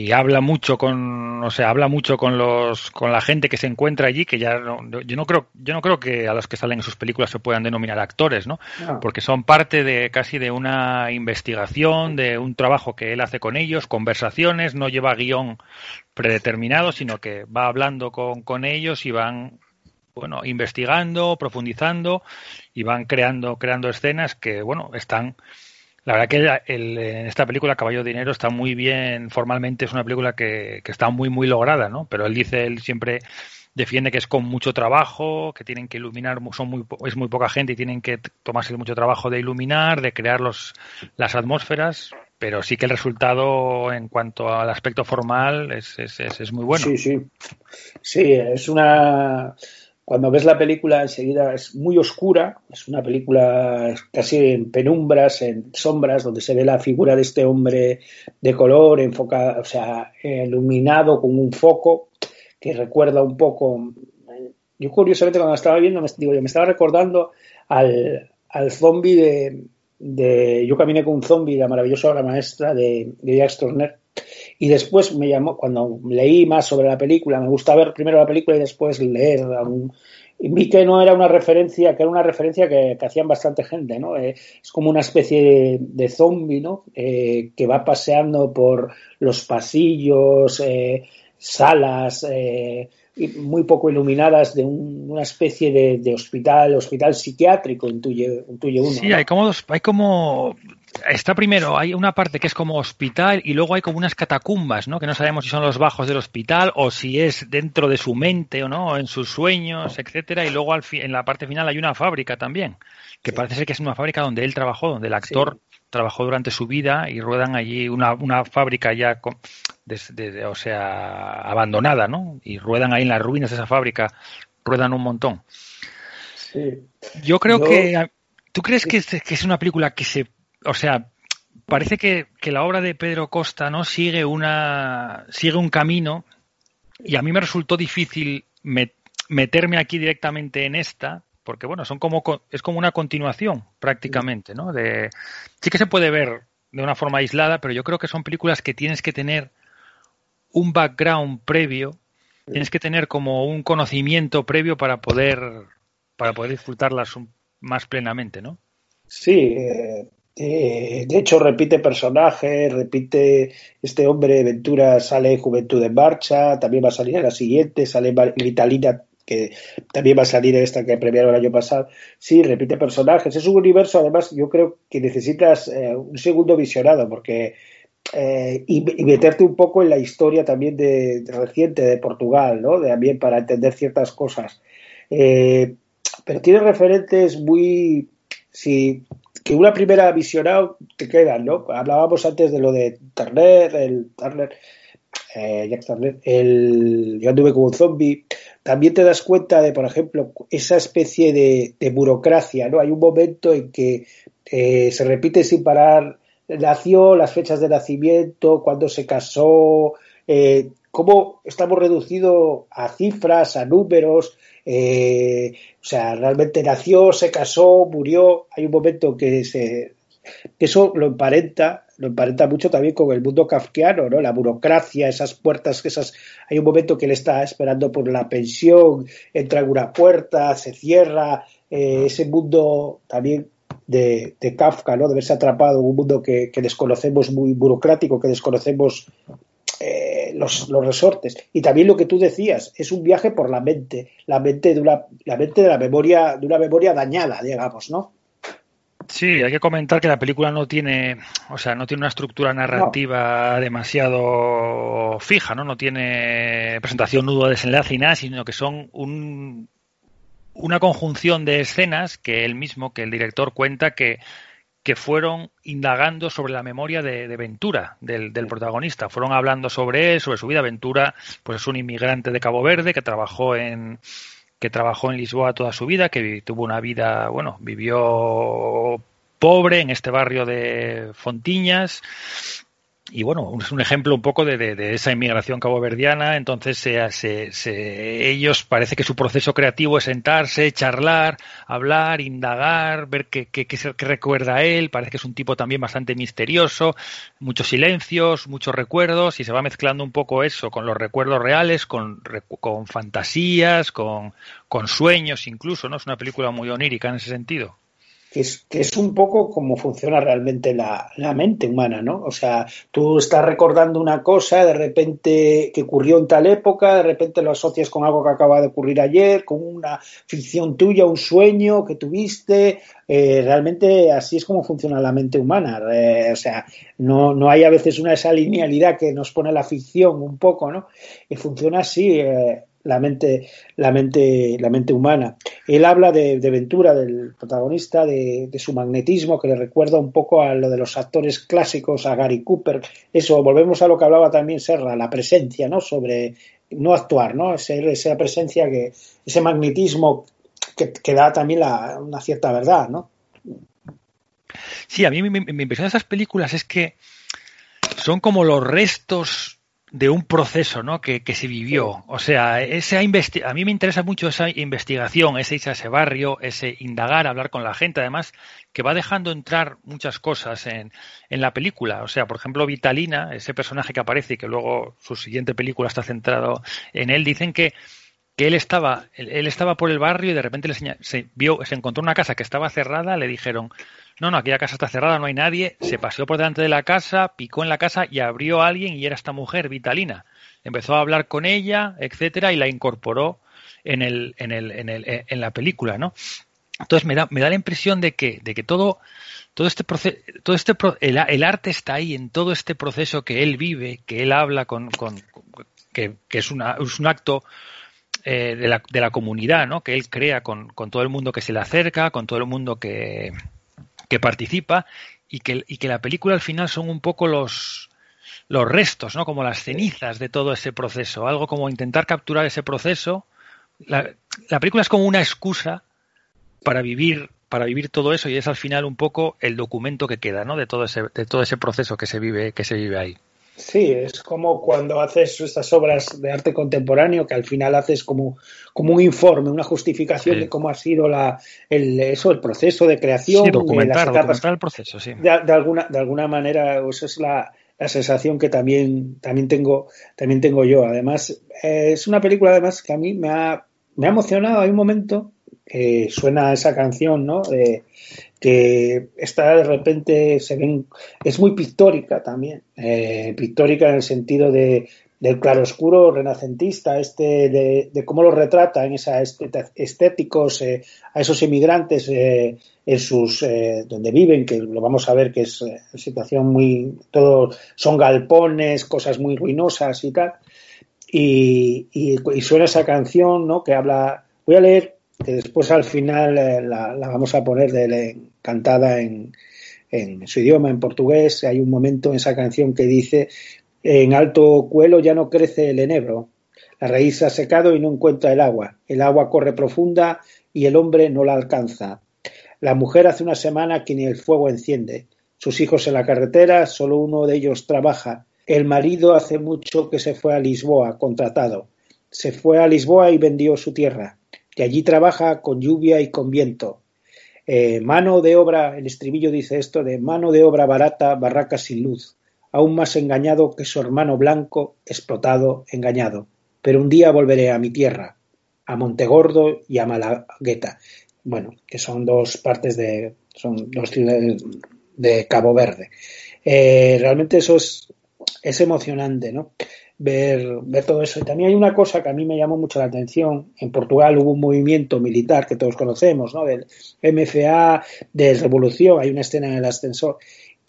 y, habla mucho con, o sea, habla mucho con los, con la gente que se encuentra allí, que ya no, yo no creo, yo no creo que a los que salen en sus películas se puedan denominar actores, ¿no? no. Porque son parte de casi de una investigación, de un trabajo que él hace con ellos, conversaciones, no lleva guion predeterminado, sino que va hablando con, con ellos y van bueno, investigando, profundizando y van creando, creando escenas que, bueno, están la verdad que en esta película Caballo de Dinero está muy bien, formalmente es una película que, que, está muy, muy lograda, ¿no? Pero él dice, él siempre defiende que es con mucho trabajo, que tienen que iluminar, son muy, es muy poca gente y tienen que tomarse mucho trabajo de iluminar, de crear los, las atmósferas, pero sí que el resultado en cuanto al aspecto formal es, es, es, es muy bueno. Sí, sí. Sí, es una cuando ves la película enseguida es muy oscura, es una película casi en penumbras, en sombras, donde se ve la figura de este hombre de color, enfocado, o sea, iluminado con un foco que recuerda un poco. Yo curiosamente cuando estaba viendo, me, digo, yo me estaba recordando al, al zombie de, de, Yo caminé con un zombie, la maravillosa obra maestra de, de Jack Turner, y después me llamó, cuando leí más sobre la película, me gusta ver primero la película y después leer algún, y vi que no era una referencia, que era una referencia que, que hacían bastante gente, ¿no? Eh, es como una especie de, de zombie, ¿no? Eh, que va paseando por los pasillos, eh, salas, muy poco iluminadas de un, una especie de, de, hospital, hospital psiquiátrico, intuye, intuye uno. Sí, ¿no? hay como, hay como Está primero, hay una parte que es como hospital y luego hay como unas catacumbas, ¿no? Que no sabemos si son los bajos del hospital o si es dentro de su mente o no, en sus sueños, etcétera. Y luego al fi en la parte final hay una fábrica también, que sí. parece ser que es una fábrica donde él trabajó, donde el actor sí. trabajó durante su vida y ruedan allí una, una fábrica ya, con, de, de, o sea, abandonada, ¿no? Y ruedan ahí en las ruinas de esa fábrica, ruedan un montón. Sí. Yo creo Yo... que, ¿tú crees que es, que es una película que se o sea, parece que, que, la obra de Pedro Costa no sigue una sigue un camino y a mí me resultó difícil met, meterme aquí directamente en esta porque bueno son como es como una continuación prácticamente no de sí que se puede ver de una forma aislada pero yo creo que son películas que tienes que tener un background previo tienes que tener como un conocimiento previo para poder para poder disfrutarlas más plenamente no sí eh eh, de hecho, repite personajes, repite este hombre Ventura, sale Juventud en Marcha, también va a salir en la siguiente, sale Vitalina, que también va a salir en esta que premiaron el año pasado. Sí, repite personajes. Es un universo, además, yo creo que necesitas eh, un segundo visionado, porque eh, y, meterte un poco en la historia también de, de reciente de Portugal, ¿no? De, también para entender ciertas cosas. Pero tiene referentes muy. Si que una primera visionado te quedan, ¿no? Hablábamos antes de lo de Turner, el Turner, eh, Jack Turner, el Yo anduve como un zombie. También te das cuenta de, por ejemplo, esa especie de, burocracia, ¿no? Hay un momento en que eh, se repite sin parar nació, las fechas de nacimiento, cuándo se casó, eh, cómo estamos reducidos a cifras, a números, eh, o sea, realmente nació, se casó, murió. Hay un momento que se eso lo emparenta, lo emparenta mucho también con el mundo kafkiano, ¿no? La burocracia, esas puertas, esas hay un momento que él está esperando por la pensión, entra en una puerta, se cierra, eh, ese mundo también de, Kafka, ¿no? De verse atrapado en un mundo que desconocemos muy burocrático, que desconocemos eh, los, los, resortes. Y también lo que tú decías, es un viaje por la mente, la mente de una, la mente de la memoria, de una memoria dañada, digamos, ¿no? Sí, hay que comentar que la película no tiene, o sea, no tiene una estructura narrativa no. demasiado fija, ¿no? No tiene presentación, nudo, desenlace y nada, sino que son un, una conjunción de escenas que él mismo, que el director cuenta que, que fueron indagando sobre la memoria de, de Ventura, del, del, protagonista. Fueron hablando sobre él, sobre su vida. Ventura, pues es un inmigrante de Cabo Verde que trabajó en que trabajó en Lisboa toda su vida, que tuvo una vida, bueno, vivió pobre en este barrio de Fontiñas y bueno, es un ejemplo un poco de, de, esa inmigración caboverdiana. Entonces, se, se, se, ellos parece que su proceso creativo es sentarse, charlar, hablar, indagar, ver qué, qué, qué, qué, recuerda a él. Parece que es un tipo también bastante misterioso, muchos silencios, muchos recuerdos, y se va mezclando un poco eso con los recuerdos reales, con, con fantasías, con, con sueños incluso. ¿no? Es una película muy onírica en ese sentido que es, que es un poco como funciona realmente la, la, mente humana, ¿no? O sea, tú estás recordando una cosa de repente que ocurrió en tal época, de repente lo asocias con algo que acaba de ocurrir ayer, con una ficción tuya, un sueño que tuviste. Eh, realmente así es como funciona la mente humana. Eh, o sea, no, no hay a veces una esa linealidad que nos pone la ficción un poco, ¿no? Y funciona así. Eh, la mente, la mente, la mente humana. Él habla de, Ventura, del protagonista, de, su magnetismo, que le recuerda un poco a lo de los actores clásicos, a Gary Cooper. Eso, volvemos a lo que hablaba también Serra, la presencia, ¿no? Sobre no actuar, ¿no? Ese, esa presencia que, ese magnetismo que, da también una cierta verdad, ¿no? Sí, a mí mi, mi, mi impresión de esas películas es que son como los restos de un proceso ¿no? que, que se vivió. O sea, esa a mí me interesa mucho esa investigación, ese irse a ese barrio, ese indagar, hablar con la gente, además, que va dejando entrar muchas cosas en, en la película. O sea, por ejemplo, Vitalina, ese personaje que aparece y que luego su siguiente película está centrado en él, dicen que que él estaba, él, estaba por el barrio y de repente le se vio, se encontró una casa que estaba cerrada, le dijeron, no, no, aquella casa está cerrada, no hay nadie, se paseó por delante de la casa, picó en la casa y abrió a alguien y era esta mujer, Vitalina. Empezó a hablar con ella, etcétera, y la incorporó en el, en el, en el, en la película, ¿no? Entonces me da, me da la impresión de que, de que todo, todo este proceso, todo este el, arte está ahí en todo este proceso que él vive, que él habla con, con que, que es, una, es un acto eh, de, la, de, la, comunidad, ¿no? Que él crea con, con, todo el mundo que se le acerca, con todo el mundo que, que participa y que, y que la película al final son un poco los, los restos, ¿no? Como las cenizas de todo ese proceso, algo como intentar capturar ese proceso. La, la película es como una excusa para vivir para vivir todo eso y es al final un poco el documento que queda, ¿no? De todo ese de todo ese proceso que se vive que se vive ahí. Sí, es como cuando haces estas obras de arte contemporáneo que al final haces como, como un informe, una justificación sí. de cómo ha sido la, el, eso, el proceso de creación. Sí, documentar, las documentar el proceso, sí. De, de, alguna, de alguna manera, esa es la, la sensación que también, también, tengo, también tengo yo. Además, eh, es una película además que a mí me ha, me ha emocionado. Hay un momento suena esa canción, ¿no? Que está de repente, se ven, es muy pictórica también, eh, pictórica en el sentido de, del claroscuro renacentista, este de, cómo lo retrata en esa estéticos eh, a esos inmigrantes eh, en sus donde viven, que lo vamos a ver que es situación muy, todo son galpones, cosas muy ruinosas y tal. Y, y suena esa canción, ¿no? Que habla, voy a leer que después al final eh, la, vamos a poner de, cantada en, en, su idioma, en portugués. Hay un momento en esa canción que dice, en alto cuelo ya no crece el enebro, la raíz se ha secado y no encuentra el agua, el agua corre profunda y el hombre no la alcanza. La mujer hace una semana que ni el fuego enciende, sus hijos en la carretera, solo uno de ellos trabaja. El marido hace mucho que se fue a Lisboa, contratado. Se fue a Lisboa y vendió su tierra que allí trabaja con lluvia y con viento. Eh, mano de obra, el estribillo dice esto de mano de obra barata, barraca sin luz, aún más engañado que su hermano blanco, explotado, engañado. Pero un día volveré a mi tierra, a Montegordo y a Malagueta. Bueno, que son dos partes de, son dos ciudades de Cabo Verde. Eh, realmente eso es, es emocionante, ¿no? Ver, ver todo eso. Y también hay una cosa que a mí me llamó mucho la atención. En Portugal hubo un movimiento militar que todos conocemos, ¿no? Del MFA, de Revolución, hay una escena en el ascensor.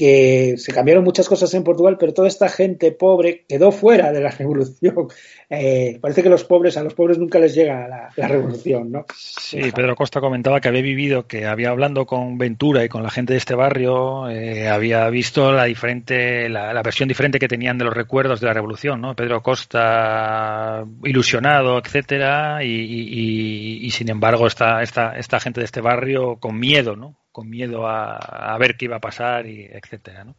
Que se cambiaron muchas cosas en Portugal, pero toda esta gente pobre quedó fuera de la *laughs* revolución. Eh, parece que los pobres, a los pobres nunca les llega la, revolución, ¿no? Sí, Pedro Costa comentaba que había vivido, que había hablando con Ventura y con la gente de este barrio, eh, había visto la diferente, la, versión diferente que tenían de los recuerdos de la revolución, ¿no? Pedro Costa ilusionado, etcétera, y, y, y sin embargo esta, esta, esta gente de este barrio con miedo, ¿no? Con miedo a, a, ver qué iba a pasar y etcétera, ¿no?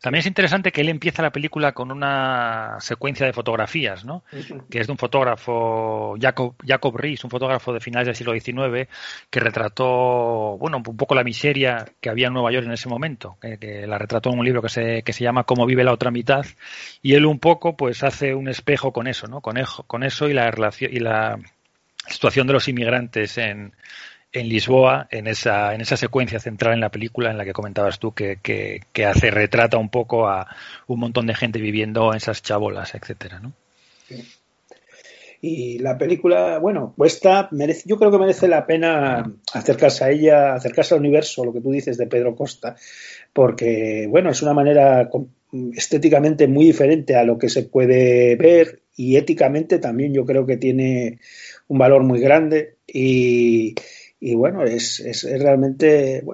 También es interesante que él empieza la película con una secuencia de fotografías, ¿no? Que es de un fotógrafo, Jacob, Jacob Ries, un fotógrafo de finales del siglo XIX, que retrató, bueno, un poco la miseria que había en Nueva York en ese momento, que, que la retrató en un libro que se, que se llama Cómo vive la otra mitad, y él un poco, pues, hace un espejo con eso, ¿no? Con, con eso y la relación y la situación de los inmigrantes en, en Lisboa, en esa, en esa secuencia central en la película en la que comentabas tú, que, que, hace, retrata un poco a un montón de gente viviendo en esas chabolas, etcétera, ¿no? Y la película, bueno, esta merece, yo creo que merece la pena acercarse a ella, acercarse al universo, lo que tú dices de Pedro Costa, porque, bueno, es una manera estéticamente muy diferente a lo que se puede ver y éticamente también yo creo que tiene un valor muy grande y, y bueno, es, es, realmente,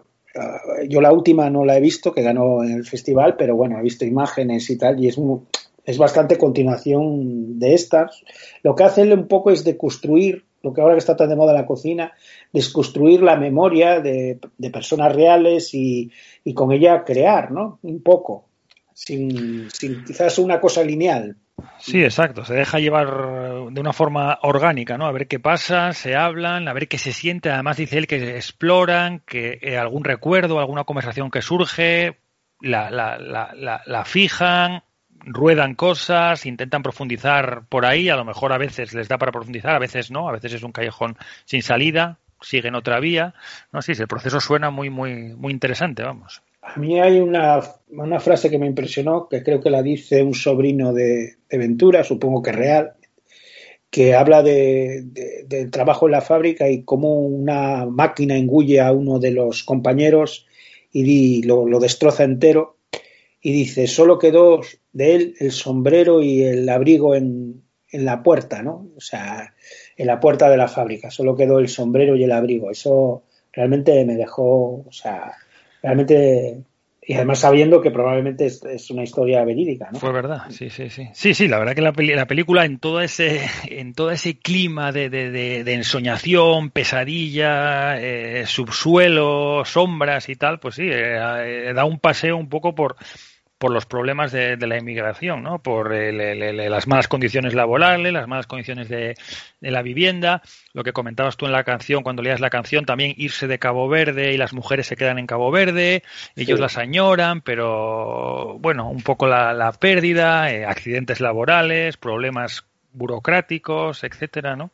yo la última no la he visto, que ganó en el festival, pero bueno, he visto imágenes y tal, y es, es bastante continuación de estas. Lo que hace él un poco es deconstruir, lo que ahora que está tan de moda la cocina, desconstruir la memoria de, de personas reales y, y, con ella crear, ¿no? Un poco, sin, sin quizás una cosa lineal, Sí, exacto. Se deja llevar de una forma orgánica, ¿no? A ver qué pasa, se hablan, a ver qué se siente. Además dice él que exploran, que eh, algún recuerdo, alguna conversación que surge, la, la, la, la, fijan, ruedan cosas, intentan profundizar por ahí. A lo mejor a veces les da para profundizar, a veces no. A veces es un callejón sin salida, siguen otra vía. No, sí, el proceso suena muy, muy, muy interesante, vamos. A mí hay una, una, frase que me impresionó, que creo que la dice un sobrino de, Ventura, supongo que real, que habla de, de, del trabajo en la fábrica y cómo una máquina engulle a uno de los compañeros y lo, lo, destroza entero. Y dice, solo quedó de él el sombrero y el abrigo en, en la puerta, ¿no? O sea, en la puerta de la fábrica, solo quedó el sombrero y el abrigo. Eso realmente me dejó, o sea, realmente y además sabiendo que probablemente es, una historia verídica, ¿no? Fue verdad, sí, sí, sí. Sí, sí, la verdad que la, peli la película en todo ese, en todo ese clima de, de, de, de ensoñación, pesadilla, eh, subsuelo, sombras y tal, pues sí, eh, eh, da un paseo un poco por, por los problemas de, de, la inmigración, ¿no? por el, las malas condiciones laborales, las malas condiciones de, de, la vivienda, lo que comentabas tú en la canción, cuando leías la canción, también irse de Cabo Verde y las mujeres se quedan en Cabo Verde, ellos sí. las añoran, pero bueno, un poco la, la pérdida, eh, accidentes laborales, problemas burocráticos, etcétera, ¿no?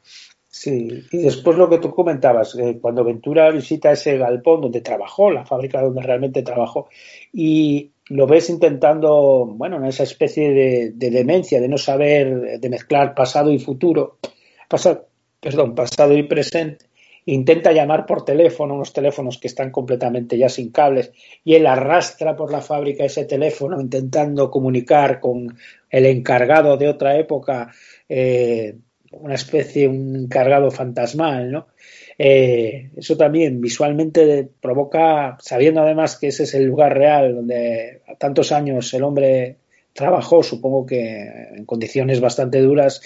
Sí, y después lo que tú comentabas, eh, cuando Ventura visita ese galpón donde trabajó, la fábrica donde realmente trabajó, y lo ves intentando, bueno, en esa especie de, de, demencia, de no saber, de mezclar pasado y futuro, perdón, pasado y presente, intenta llamar por teléfono, unos teléfonos que están completamente ya sin cables, y él arrastra por la fábrica ese teléfono intentando comunicar con el encargado de otra época, eh, una especie, un encargado fantasmal, ¿no? Eh, eso también visualmente provoca, sabiendo además que ese es el lugar real donde a tantos años el hombre trabajó, supongo que en condiciones bastante duras,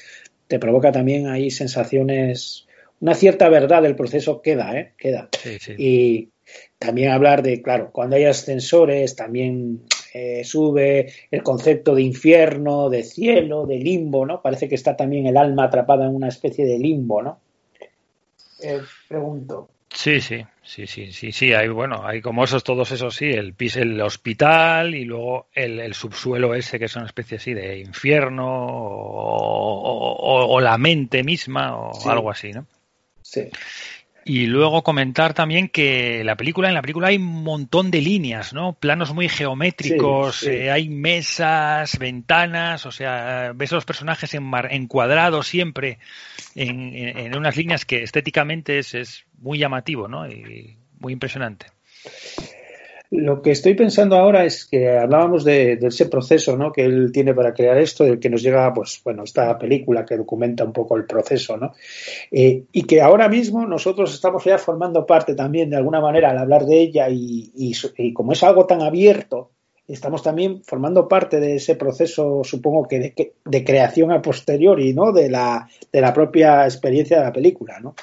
te provoca también ahí sensaciones, una cierta verdad del proceso queda, ¿eh? Queda. Sí, sí. Y también hablar de, claro, cuando hay ascensores, también eh, sube el concepto de infierno, de cielo, de limbo, ¿no? Parece que está también el alma atrapada en una especie de limbo, ¿no? Eh, pregunto. Sí, sí, sí, sí, sí, sí, hay, bueno, hay como esos, todos esos, sí, el piso, el hospital y luego el, el, subsuelo ese que es una especie así de infierno o, o, o la mente misma o sí. algo así, ¿no? Sí. Y luego comentar también que la película, en la película hay un montón de líneas, ¿no? Planos muy geométricos, sí, sí. Eh, hay mesas, ventanas, o sea, ves a los personajes encuadrados siempre en, en, en, unas líneas que estéticamente es, es muy llamativo, ¿no? Y muy impresionante. Lo que estoy pensando ahora es que hablábamos de, ese proceso ¿no? que él tiene para crear esto, del que nos llega, pues, bueno, esta película que documenta un poco el proceso, ¿no? Eh, y que ahora mismo nosotros estamos ya formando parte también, de alguna manera, al hablar de ella y como es algo tan abierto, estamos también formando parte de ese proceso, supongo que de, de, creación a posteriori, ¿no? De la, de la propia experiencia de la película, ¿no?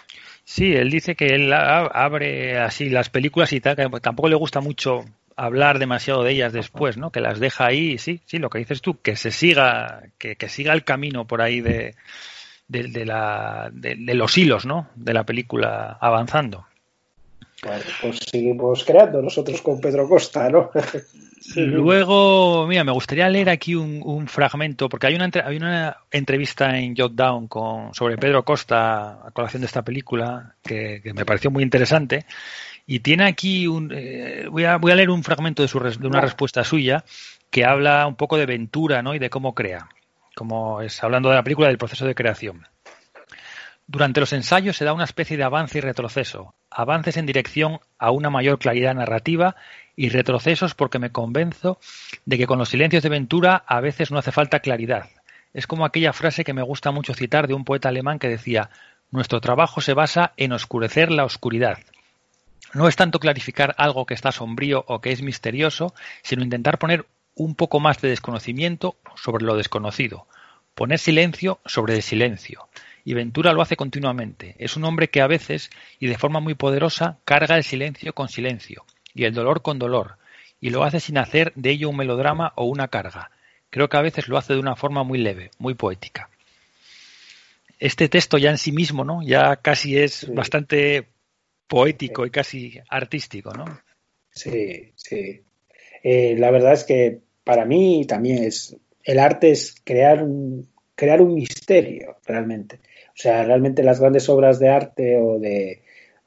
Sí, él dice que él abre así las películas y tal, que tampoco le gusta mucho hablar demasiado de ellas después, ¿no? Que las deja ahí, sí, sí, lo que dices tú, que se siga, que, que siga el camino por ahí de, de, la, de, los hilos, ¿no? De la película avanzando. Bueno, pues seguimos creando nosotros con Pedro Costa, ¿no? *laughs* Luego, mira, me gustaría leer aquí un, un fragmento, porque hay una, hay una entrevista en Jotdown con, sobre Pedro Costa a colación de esta película que, que me pareció muy interesante. Y tiene aquí un. Eh, voy, a, voy a leer un fragmento de, su, de una respuesta suya que habla un poco de Ventura ¿no? y de cómo crea. Como es hablando de la película del proceso de creación. Durante los ensayos se da una especie de avance y retroceso, avances en dirección a una mayor claridad narrativa y retrocesos porque me convenzo de que con los silencios de Ventura a veces no hace falta claridad. Es como aquella frase que me gusta mucho citar de un poeta alemán que decía Nuestro trabajo se basa en oscurecer la oscuridad. No es tanto clarificar algo que está sombrío o que es misterioso, sino intentar poner un poco más de desconocimiento sobre lo desconocido, poner silencio sobre el silencio y Ventura lo hace continuamente. Es un hombre que a veces, y de forma muy poderosa, carga el silencio con silencio, y el dolor con dolor, y lo hace sin hacer de ello un melodrama o una carga. Creo que a veces lo hace de una forma muy leve, muy poética. Este texto ya en sí mismo, ¿no? Ya casi es sí. bastante poético y casi artístico, ¿no? Sí, sí. Eh, la verdad es que para mí también es el arte es crear un, crear un misterio realmente. O sea, realmente las grandes obras de arte o de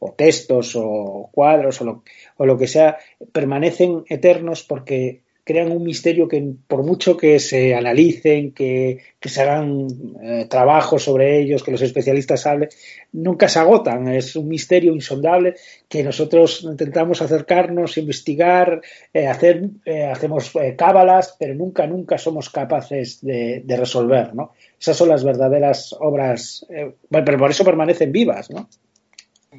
o textos o cuadros o lo, o lo que sea permanecen eternos porque crean un misterio que por mucho que se analicen, que, que se hagan eh, trabajos sobre ellos, que los especialistas hablen, nunca se agotan. Es un misterio insondable que nosotros intentamos acercarnos, investigar, eh, hacer, eh, hacemos cábalas, pero nunca, nunca somos capaces de, de, resolver, ¿no? Esas son las verdaderas obras, pero por eso permanecen vivas, ¿no?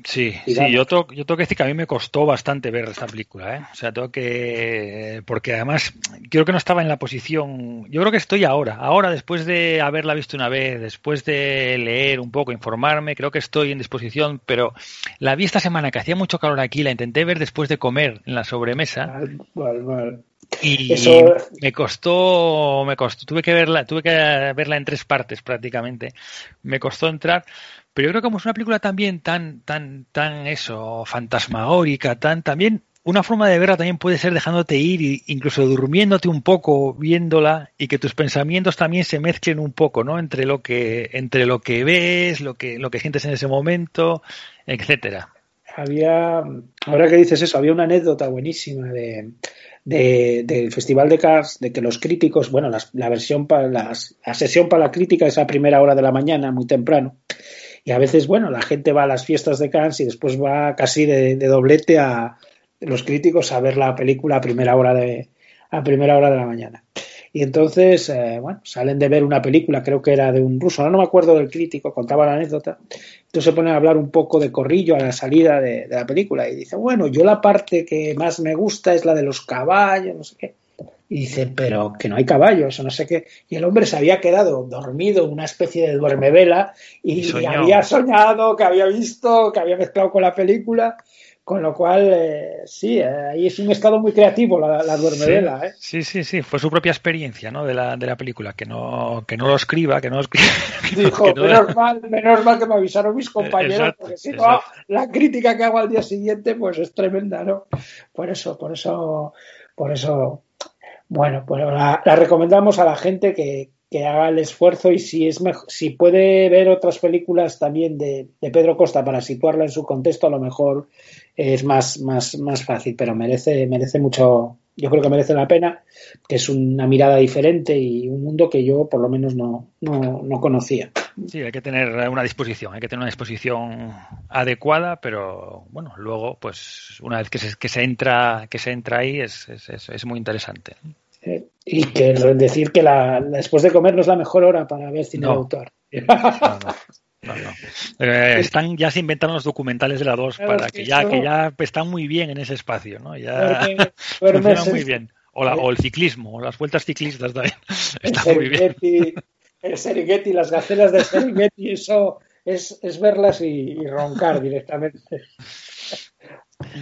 Sí, sí, yo tengo, yo tengo que decir que a mí me costó bastante ver esta película, ¿eh? O sea, tengo que. Porque además, creo que no estaba en la posición. Yo creo que estoy ahora. Ahora, después de haberla visto una vez, después de leer un poco, informarme, creo que estoy en disposición, pero la vi esta semana que hacía mucho calor aquí, la intenté ver después de comer en la sobremesa. Mal, mal, mal. Y Eso... me costó, me costó, tuve que verla, tuve que verla en tres partes prácticamente. Me costó entrar, pero yo creo que como es una película también tan, tan, tan eso, fantasmagórica, tan, también una forma de verla también puede ser dejándote ir, incluso durmiéndote un poco viéndola y que tus pensamientos también se mezclen un poco, ¿no? Entre lo que, entre lo que ves, lo que, lo que sientes en ese momento, etcétera. Había, ahora que dices eso, había una anécdota buenísima de, de, del Festival de Cars, de que los críticos, bueno, la versión para la sesión para la crítica es a primera hora de la mañana, muy temprano, y a veces, bueno, la gente va a las fiestas de Cannes y después va casi de, doblete a los críticos a ver la película a primera hora de, a primera hora de la mañana. Y entonces, eh, bueno, salen de ver una película, creo que era de un ruso, no, no me acuerdo del crítico, contaba la anécdota. Entonces se ponen a hablar un poco de corrillo a la salida de, de, la película y dice, bueno, yo la parte que más me gusta es la de los caballos, no sé qué. Y dice, pero que no hay caballos, o no sé qué. Y el hombre se había quedado dormido en una especie de duermevela y, y había soñado, que había visto, que había mezclado con la película con lo cual, eh, sí, eh, ahí es un estado muy creativo la, la duermevela. Sí, ¿eh? sí, sí, sí, fue su propia experiencia ¿no? de, la, de la película, que no, que no lo escriba, que no lo escriba. *laughs* Dijo, no... menos, mal, menos mal que me avisaron mis compañeros, exacto, porque si no, la crítica que hago al día siguiente, pues es tremenda, ¿no? Por eso, por eso, por eso, bueno, pues la, la recomendamos a la gente que, haga el esfuerzo y si es mejor, si puede ver otras películas también de, de, Pedro Costa para situarla en su contexto, a lo mejor es más, más, más fácil, pero merece, merece mucho, yo creo que merece la pena, que es una mirada diferente y un mundo que yo por lo menos no, no, no conocía. Sí, hay que tener una disposición, hay que tener una disposición adecuada, pero bueno, luego, pues una vez que se, que se entra, que se entra ahí es, es, es muy interesante. Eh, y que decir que la, después de comer no es la mejor hora para ver cine No. de autor. No, no. Eh, están ya se inventaron los documentales de la 2 Claro, para que ya que ya están muy bien en ese espacio, ¿no? Ya *laughs* funcionan muy en- bien. O, la- o el ciclismo, o las vueltas ciclistas también. *laughs* el Están muy bien. El Serengeti, las gacelas del Serengeti, eso es, es verlas y, y roncar directamente.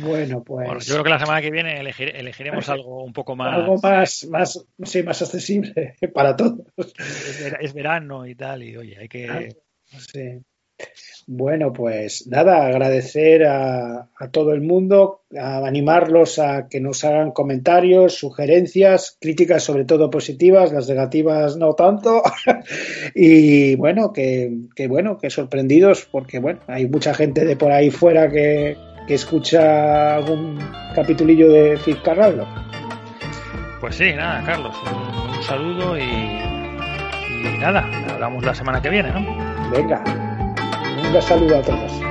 Bueno, pues Bueno, yo creo que la semana que viene elegir- elegiremos *laughs* algo un poco más. algo más, más, sí, más accesible *laughs* para todos. Es, ver- es verano y tal, y oye, hay que. Sí. Bueno, pues nada, agradecer a, a todo el mundo, a animarlos a que nos hagan comentarios, sugerencias, críticas sobre todo positivas, las negativas no tanto. *laughs* y bueno, que, que bueno, que sorprendidos porque bueno, hay mucha gente de por ahí fuera que, que escucha algún capitulillo de Fitzcarraldo. Pues sí, nada, Carlos, un, un saludo y, y nada, hablamos la semana que viene, ¿no? Venga, un saludo a todos.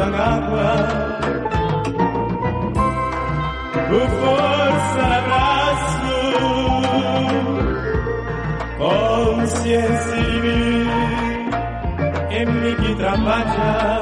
dan agua. Cu forța em que pacea.